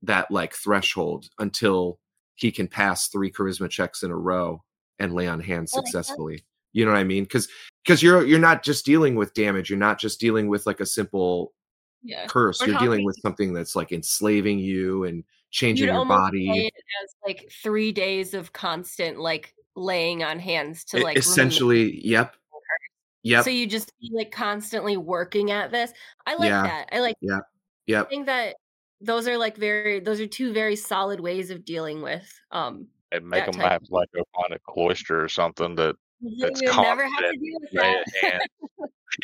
that like threshold until he can pass three charisma checks in a row and lay on hands I like that. successfully. You know what I mean? Because because you're you're not just dealing with damage. You're not just dealing with like a simple yeah curse. Or You're dealing many- with something that's like enslaving you and changing you'd your body. as like three days of constant like laying on hands to like remove essentially, yep, yep, So you just be like constantly working at this. I like Yeah. that. I like. Yeah. Yeah. I think that those are like very. Those are two very solid ways of dealing with. Um, And make That them type have to like go find a cloister or something that you It's never have to deal with that. a hand.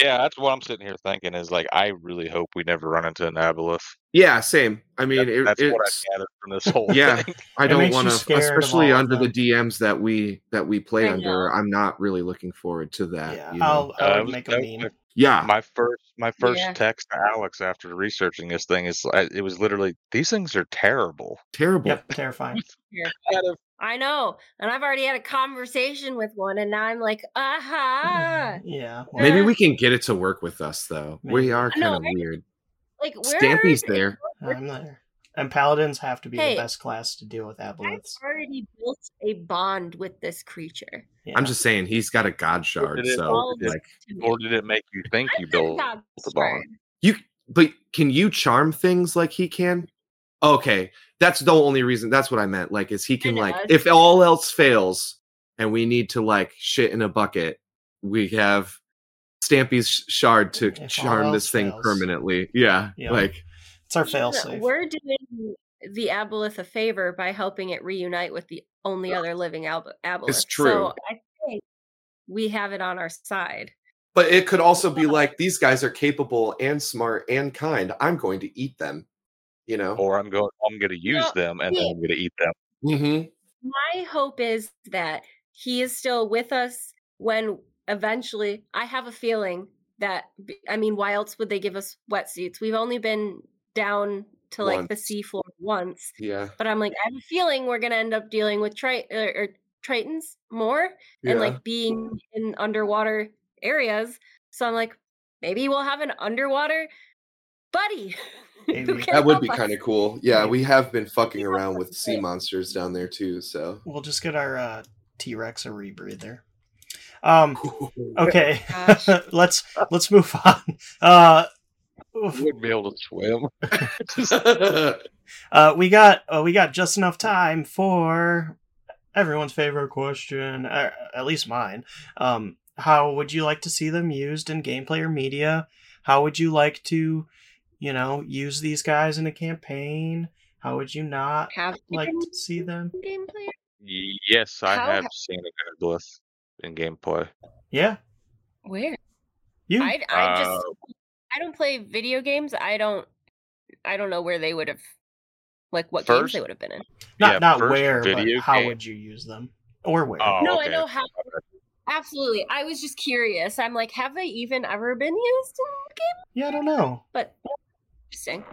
Yeah, that's what I'm sitting here thinking is like I really hope we never run into an aboleth. Yeah, same. I mean, it, That's what it's, I gathered from this (laughs) whole Yeah. thing. I don't want to, especially under the. DMs that we that we play I under. know. I'm not really looking forward to that. yeah, you know? I'll, I Uh, it would was- make a that was meme. my Yeah, My first my first Yeah. text to Alex after researching this thing is I- it was literally these things are terrible. terrible. Yep, terrifying. (laughs) I know, and I've already had a conversation with one, and now I'm like, uh-huh. aha. (laughs) Yeah. well, Maybe we can get it to work with us though. We are kind No, of I- weird. Like, where Stampy's there. (laughs) I'm there. And paladins have to be Hey. the best class to deal with I've already built a bond with this creature. Yeah. I'm just saying he's got a god shard, did it- so All like. Or did it make you think I you built God's the bond? you. But can you charm things like he can? Okay, that's the only reason. That's what I meant. Like, is he can like if all else fails and we need to like shit in a bucket, we have Stampy's shard to If charm this thing fails. permanently. Yeah, Yeah. like it's our Yeah, fail safe. We're doing the aboleth a favor by helping it reunite with the only other living ab- aboleth. true. So I think we have it on our side. But it could also be like these guys are capable and smart and kind. I'm going to eat them. You know. Or I'm going I'm gonna use Well, them and then. I'm gonna eat them. Mm-hmm. My hope is that he is still with us when eventually I have a feeling that i mean, why else would they give us wetsuits? We've only been down to like the Once. seafloor once. Yeah. But I'm like, I have a feeling we're gonna end up dealing with tri- or, or tritons more Yeah. and like being in underwater areas. So I'm like, maybe we'll have an underwater buddy. (laughs) who Maybe. can that would be kind of cool. Yeah, we have been fucking around with sea monsters down there too. So. We'll just get our uh, T Rex a rebreather. Um. (laughs) Okay. (laughs) Let's let's move on. Uh. oof. You wouldn't be able to swim. Uh, we got uh, we got just enough time for everyone's favorite question, uh, at least mine. Um, how would you like to see them used in gameplay or media? How would you like to, you know, use these guys in a campaign? How would you not Have like to see them? gameplay? yes, I How have ha- seen a Glyph in gameplay. Yeah, Where? you. I I just Uh, I don't play video games. I don't I don't know where they would have like what games they would have been in. not yeah, not first where, but how game- would you use them or where? Oh, no, okay. I know how Absolutely. I was just curious. I'm like, have they even ever been used in game? yeah, I don't know. But interesting.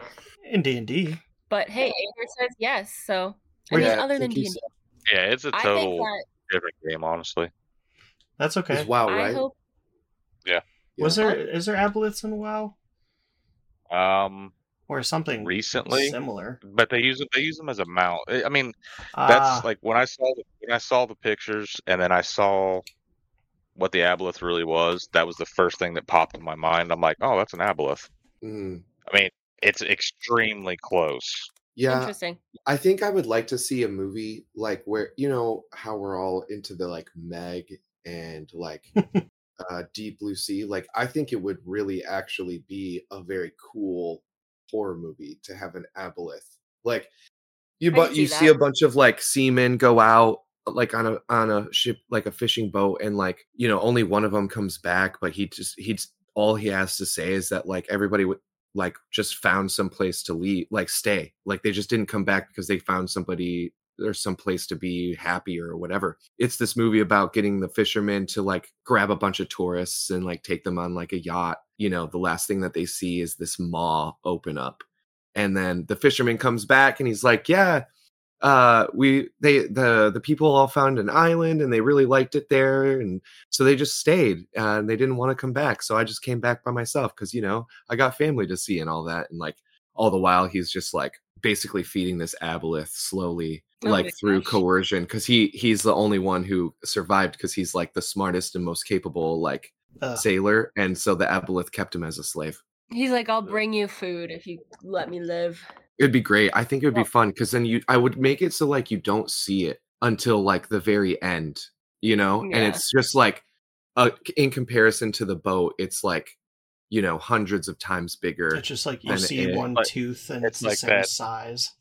In D and D, But hey, Anger says yes. So I mean, yeah, I other than D he's- and Yeah, it's a total that different game, honestly. that's okay. It's WoW, right? hope Was there is there aboleths in WoW Um, or something recently, similar? but they use it. They use them as a mount. I I mean, that's like when I saw the when I saw the pictures and then I saw what the aboleth really was. That was the first thing that popped in my mind. I'm like, oh, that's an aboleth. Mm. I mean, it's extremely close. Yeah, interesting. I think I would like to see a movie like where you know how we're all into the like Meg and like (laughs) uh Deep Blue Sea. Like I think it would really actually be a very cool horror movie to have an aboleth. Like you but you see see a bunch of like seamen go out like on a on a ship like a fishing boat and like you know only one of them comes back but he just he's all he has to say is that like everybody would like just found some place to leave like stay. Like they just didn't come back because they found somebody or some place to be happy or whatever. It's this movie about getting the fishermen to like grab a bunch of tourists and like take them on like a yacht. You know the last thing that they see is this maw open up. And then the fisherman comes back and he's like yeah uh we they the the people all found an island and they really liked it there and so they just stayed uh, and they didn't want to come back so i just came back by myself because you know i got family to see and all that and like all the while he's just like basically feeding this aboleth slowly Oh like through gosh. coercion because he he's the only one who survived because he's like the smartest and most capable like Ugh. sailor and so the aboleth kept him as a slave He's like, I'll bring you food if you let me live. It'd be great. I think it would be fun because then you I would make it so like you don't see it until like the very end, you know? And it's just like uh in comparison to the boat, it's like, you know, hundreds of times bigger. It's just like you see one tooth and it's it's the like same that. size.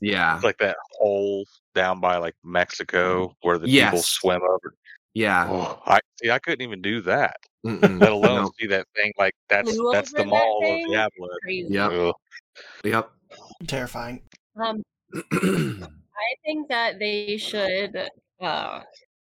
Yeah. It's (laughs) like that hole down by like Mexico where the people swim over. Yeah. Oh, I see. I couldn't even do that. Mm-mm. Let alone No. see that thing. Like that's that's the mall of thing? the aboleth. Crazy. Yep. Ugh. Yep. Terrifying. Um, (clears throat) I think that they should, uh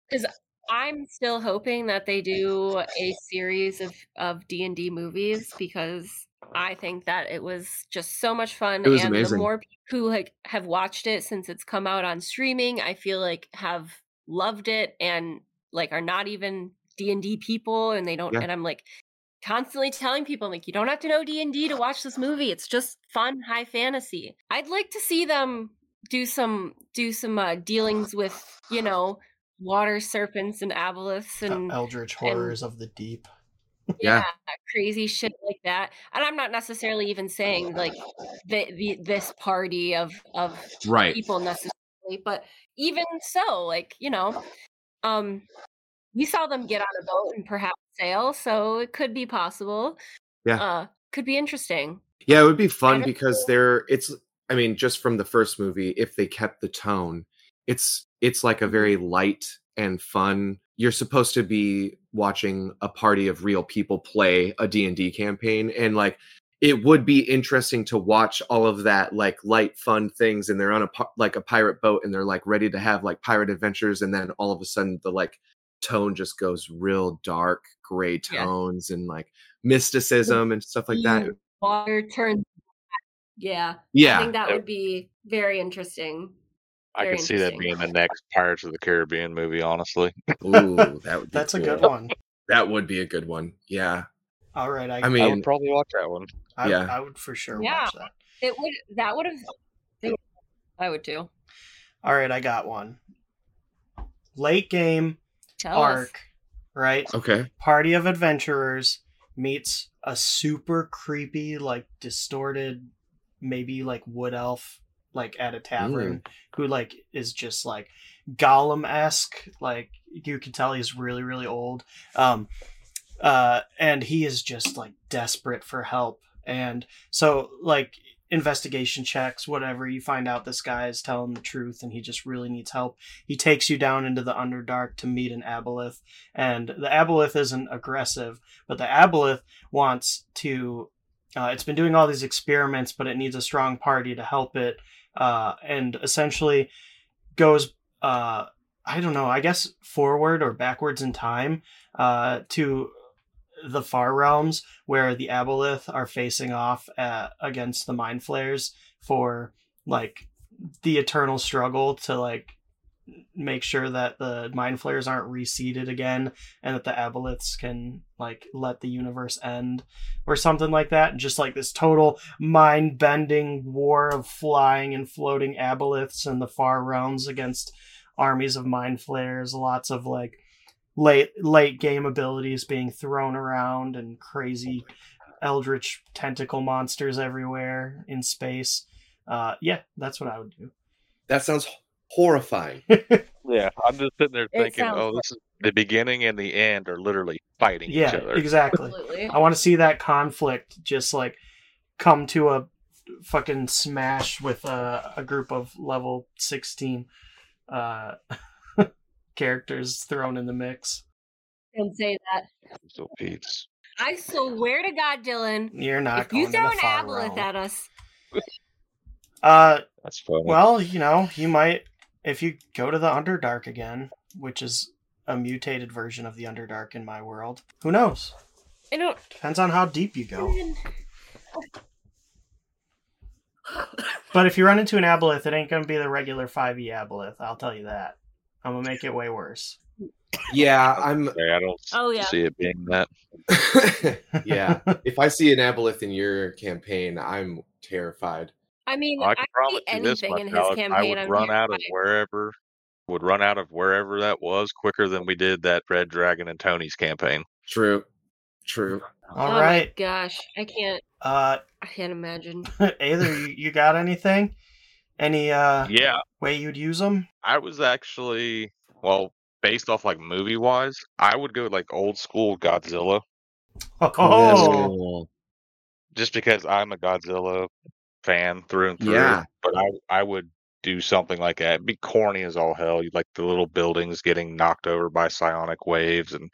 because I'm still hoping that they do a series of of D and D movies because I think that it was just so much fun, It was and amazing. the more people who like have watched it since it's come out on streaming, I feel like have loved it and like are not even D and D people, and they don't. Yeah. And I'm like constantly telling people, like, you don't have to know D and D to watch this movie. It's just fun, high fantasy. I'd like to see them do some do some uh, dealings with you know water serpents and aboleths and Eldritch horrors of the deep. Yeah. yeah, crazy shit like that. And I'm not necessarily even saying like the, the this party of of Right. people necessarily, but even so, like you know, um, we saw them get on a boat and perhaps sail, so it could be possible. Yeah. uh, could be interesting. Yeah, it would be fun because know. they're it's I mean, just from the first movie, if they kept the tone, it's it's like a very light and fun. You're supposed to be watching a party of real people play a D&D campaign and like it would be interesting to watch all of that like light fun things and they're on a like a pirate boat and they're like ready to have like pirate adventures and then all of a sudden the like tone just goes real dark gray Yeah. tones and like mysticism and stuff like that. Mm. Water turns. Yeah, (laughs) Yeah. I think that would be very interesting. I Very could see that being the next Pirates of the Caribbean movie. Honestly, Ooh, that would (laughs) be That's a good one. That would be a good one. Yeah. All right, I, I I mean, would probably watch that one. I, yeah. I would for sure Yeah. watch that. It would. That would have. I would too. All right, I got one. Late game Tell us. arc, right? okay. Party of adventurers meets a super creepy, like distorted, maybe like wood elf, like at a tavern, who like is just like Gollum esque. Like you can tell he's really, really old. Um, uh, and he is just like desperate for help. And so, like investigation checks, whatever, you find out this guy is telling the truth, and he just really needs help. He takes you down into the Underdark to meet an aboleth, and the aboleth isn't aggressive, but the aboleth wants to. Uh, it's been doing all these experiments, but it needs a strong party to help it, uh, and essentially goes. Uh, I don't know. I guess forward or backwards in time uh, to the far realms where the aboleth are facing off uh against the mind flayers for like the eternal struggle to like make sure that the mind flayers aren't reseeded again and that the aboleths can like let the universe end or something like that. Just like this total mind bending war of flying and floating aboleths in the far realms against armies of mind flayers lots of like late late game abilities being thrown around and crazy eldritch tentacle monsters everywhere in space uh yeah that's what i would do That sounds horrifying. (laughs) Yeah, I'm just sitting there thinking, oh, this is the beginning and the end are literally fighting each yeah other. exactly Absolutely. i want to see that conflict just like come to a fucking smash with a, a group of level 16 uh (laughs) characters thrown in the mix And say that. So Pete's. I swear to God, Dylan, you're not if you throw to an the far aboleth at us, uh That's funny. Well, you know, you might if you go to the Underdark again, which is a mutated version of the Underdark in my world. Who knows? I don't Depends on how deep you go. But if you run into an aboleth, it ain't gonna be the regular 5e aboleth. I'll tell you that. I'm gonna make it way worse. yeah, I'm. Yeah, I don't Oh, yeah. see it being that. (laughs) yeah. (laughs) If I see an aboleth in your campaign, I'm terrified. I mean, I I can see promise you this, anything my in his pal, I campaign. would I'm run out of wherever, would run out of wherever that was quicker than we did that Red Dragon and Tony's campaign. True. True. All oh right. my gosh, I can't. Uh I can't imagine. (laughs) either you, you got anything? Any uh Yeah, way you'd use them? I was actually well based off like movie wise. I would go like old school Godzilla, Oh, Cool. just because I'm a Godzilla fan through and through. Yeah. but I I would do something like that. It'd be corny as all hell. You'd like the little buildings getting knocked over by psionic waves and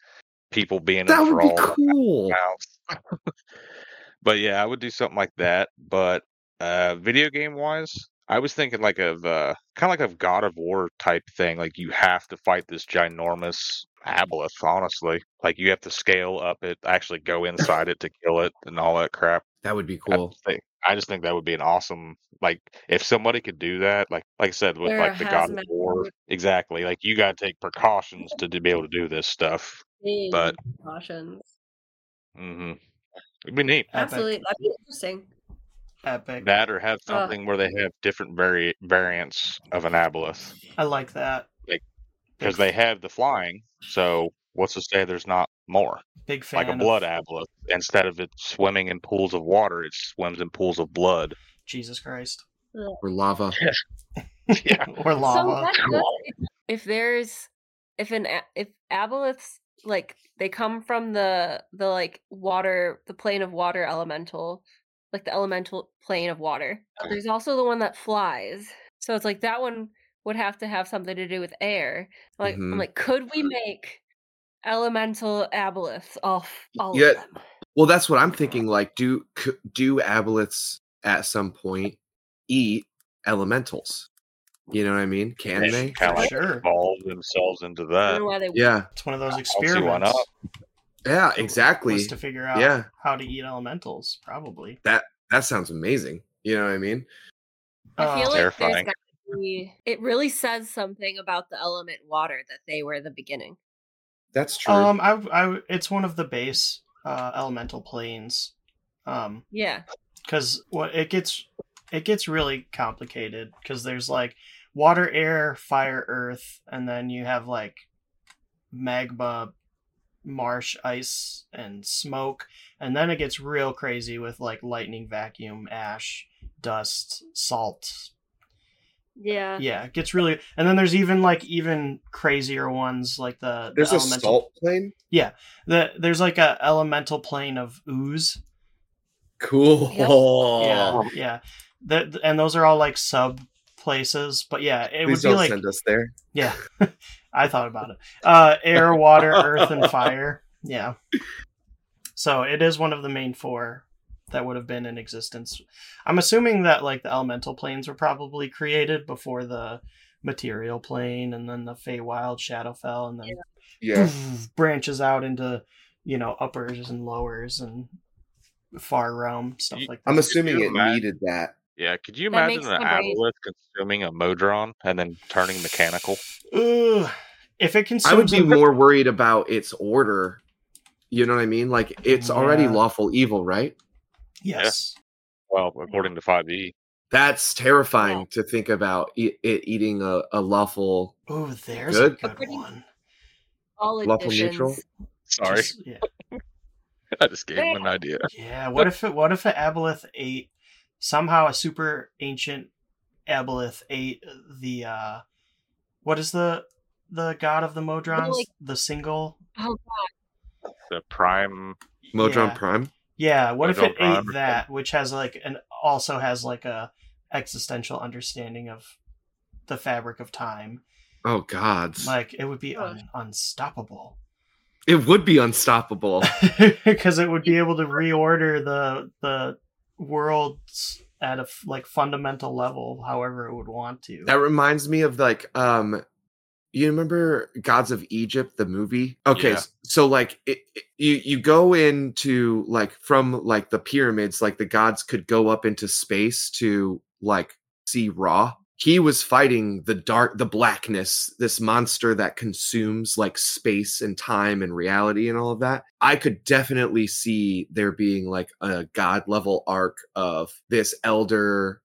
people being That would be cool. (laughs) but yeah, I would do something like that. But uh, video game wise, I was thinking like of uh, kind of like a God of War type thing. Like you have to fight this ginormous aboleth. Honestly, like you have to scale up it, actually go inside it to kill it, and all that crap. That would be I cool. just think, I just think that would be an awesome like if somebody could do that. Like like I said with like the God of War, exactly. Like you got to take precautions to, to be able to do this stuff. But- precautions. hmm It'd be neat. Absolutely, that'd be interesting. Epic. That or have Ugh. something where they have different vari- variants of an aboleth I like that. Like, because they have the flying. So what's to say there's not more? Big fan. Like a blood of aboleth. Instead of it swimming in pools of water, it swims in pools of blood. Jesus Christ. Or lava. (laughs) (laughs) yeah. or So lava. that if, if there's if an a- if aboleths like they come from the the like water the plane of water elemental like the elemental plane of water but there's also the one that flies so it's like that one would have to have something to do with air like Mhm. i'm like could we make elemental aboleths off all Yeah. of them Well, that's what I'm thinking. Like, do c- do aboleths at some point eat elementals? You know what I mean? Can They they? kind of like Sure. evolve themselves into that. why they. Yeah, It's one of those I don't see why experiments. Not. yeah, exactly. Was to figure out Yeah. how to eat elementals, probably. That that sounds amazing. You know what I mean? i feel Uh, like Terrifying. there's got to be it really says something about the element water that they were the beginning That's true. Um, I, I, it's one of the base uh, elemental planes. Um, yeah because what it gets, it gets really complicated because there's like water, air, fire, earth, and then you have like magma, marsh, ice, and smoke, and then it gets real crazy with like lightning, vacuum, ash, dust, salt, yeah. Yeah it gets really and then there's even like even crazier ones like the, the There's a elemental salt plane. Yeah the, there's like a elemental plane of ooze. Cool. yeah. Yeah that and those are all like sub places but yeah it Please would be don't like send us there. yeah (laughs) (laughs) i thought about it uh air water earth and fire yeah so it is one of the main four that would have been in existence i'm assuming that like the elemental planes were probably created before the material plane and then the Feywild Shadowfell and then Yeah. branches out into you know uppers and lowers and far realm stuff like that. I'm assuming it needed that. Yeah, could you That imagine an my aboleth consuming a modron and then turning mechanical? Ugh. if it consumes I would be a- more worried about its order. You know what I mean? Like it's already lawful evil, right? yes Well, according to E. 5e. That's terrifying to think about e- it eating a, a lawful. oh there's Good. a good one all Lawful neutral? Sorry, Just- yeah. (laughs) I just gave him an idea. Yeah, what if it what if an aboleth ate somehow a super ancient aboleth ate the uh what is the the god of the Modrons? like- the single oh god. The prime. Modron yeah. Prime. Yeah, what if Modron it Prime ate that, which has like an also has like a existential understanding of the fabric of time. Oh gods. Like it would be un- unstoppable. it would be unstoppable. (laughs) because it would be able to reorder the the worlds at a like fundamental level however it would want to That reminds me of like um you remember Gods of Egypt the movie? Okay, Yeah. s- so like it, it- you you go into like from like the pyramids like the gods could go up into space to like see Ra. He was fighting the dark the blackness, this monster that consumes like space and time and reality and all of that. I could definitely see there being like a god level arc of this elder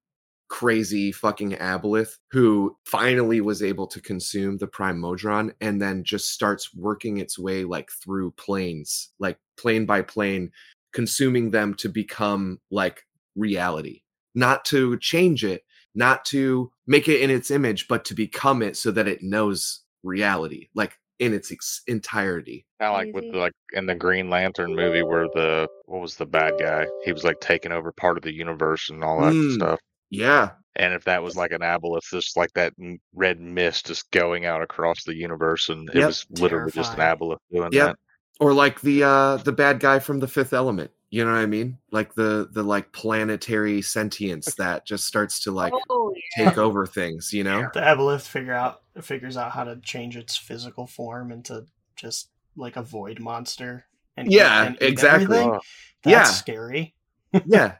crazy fucking aboleth who finally was able to consume the prime modron and then just starts working its way like through planes like plane by plane consuming them to become like reality not to change it not to make it in its image but to become it so that it knows reality like in its ex- entirety Kind of like with the, like in the Green Lantern movie where the what was the bad guy? He was like taking over part of the universe and all that Mm. stuff. yeah And if that was like an aboleth, just like that red mist just going out across the universe, and it Yep. was literally just an Terrifying. aboleth doing Yep. that. or like the uh the bad guy from the fifth element you know what i mean like the the like planetary sentience that just starts to like oh take over things you know the aboleth figure out figures out how to change its physical form into just like a void monster. And Yeah, and exactly. everything, That's Yeah. scary. (laughs) yeah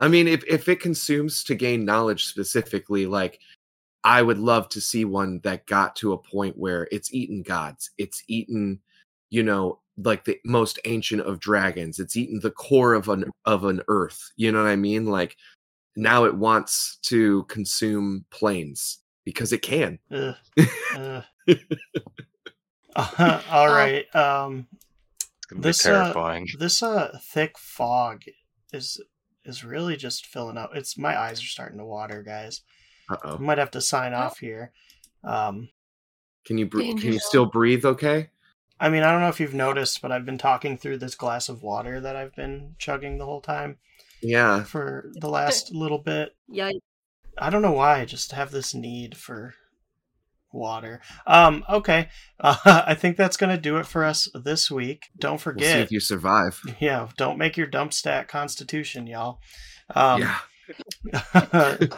i mean if, if it consumes to gain knowledge specifically like i would love to see one that got to a point where it's eaten gods it's eaten you know like the most ancient of dragons it's eaten the core of an of an earth you know what i mean like now it wants to consume planes because it can Ugh. Ugh. (laughs) (laughs) Uh, all right. Um, it's This, be uh, terrifying. this uh thick fog is is really just filling up. It's my eyes are starting to water, guys. Uh-oh might have to sign off here. Um, can you br- can you still breathe okay I mean, I don't know if you've noticed, but I've been talking through this glass of water that I've been chugging the whole time yeah for the last little bit. Yeah. I don't know why. I just have this need for water. Um, okay. Uh, (laughs) I think that's going to do it for us this week. Don't we'll see forget. if you survive (laughs) yeah, don't make your dump stat constitution, y'all. Um, yeah (laughs)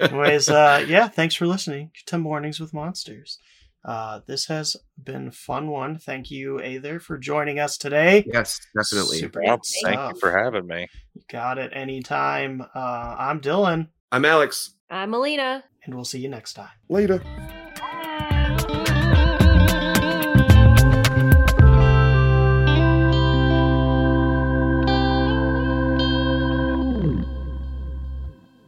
Anyways, uh, yeah, thanks for listening to Mornings with Monsters. Uh, this has been a fun one. Thank you, Aether, for joining us today. yes definitely Super Well, thank you for having me. Got it anytime. Uh, I'm Dylan, i'm alex I'm Melina. and we'll see you next time. later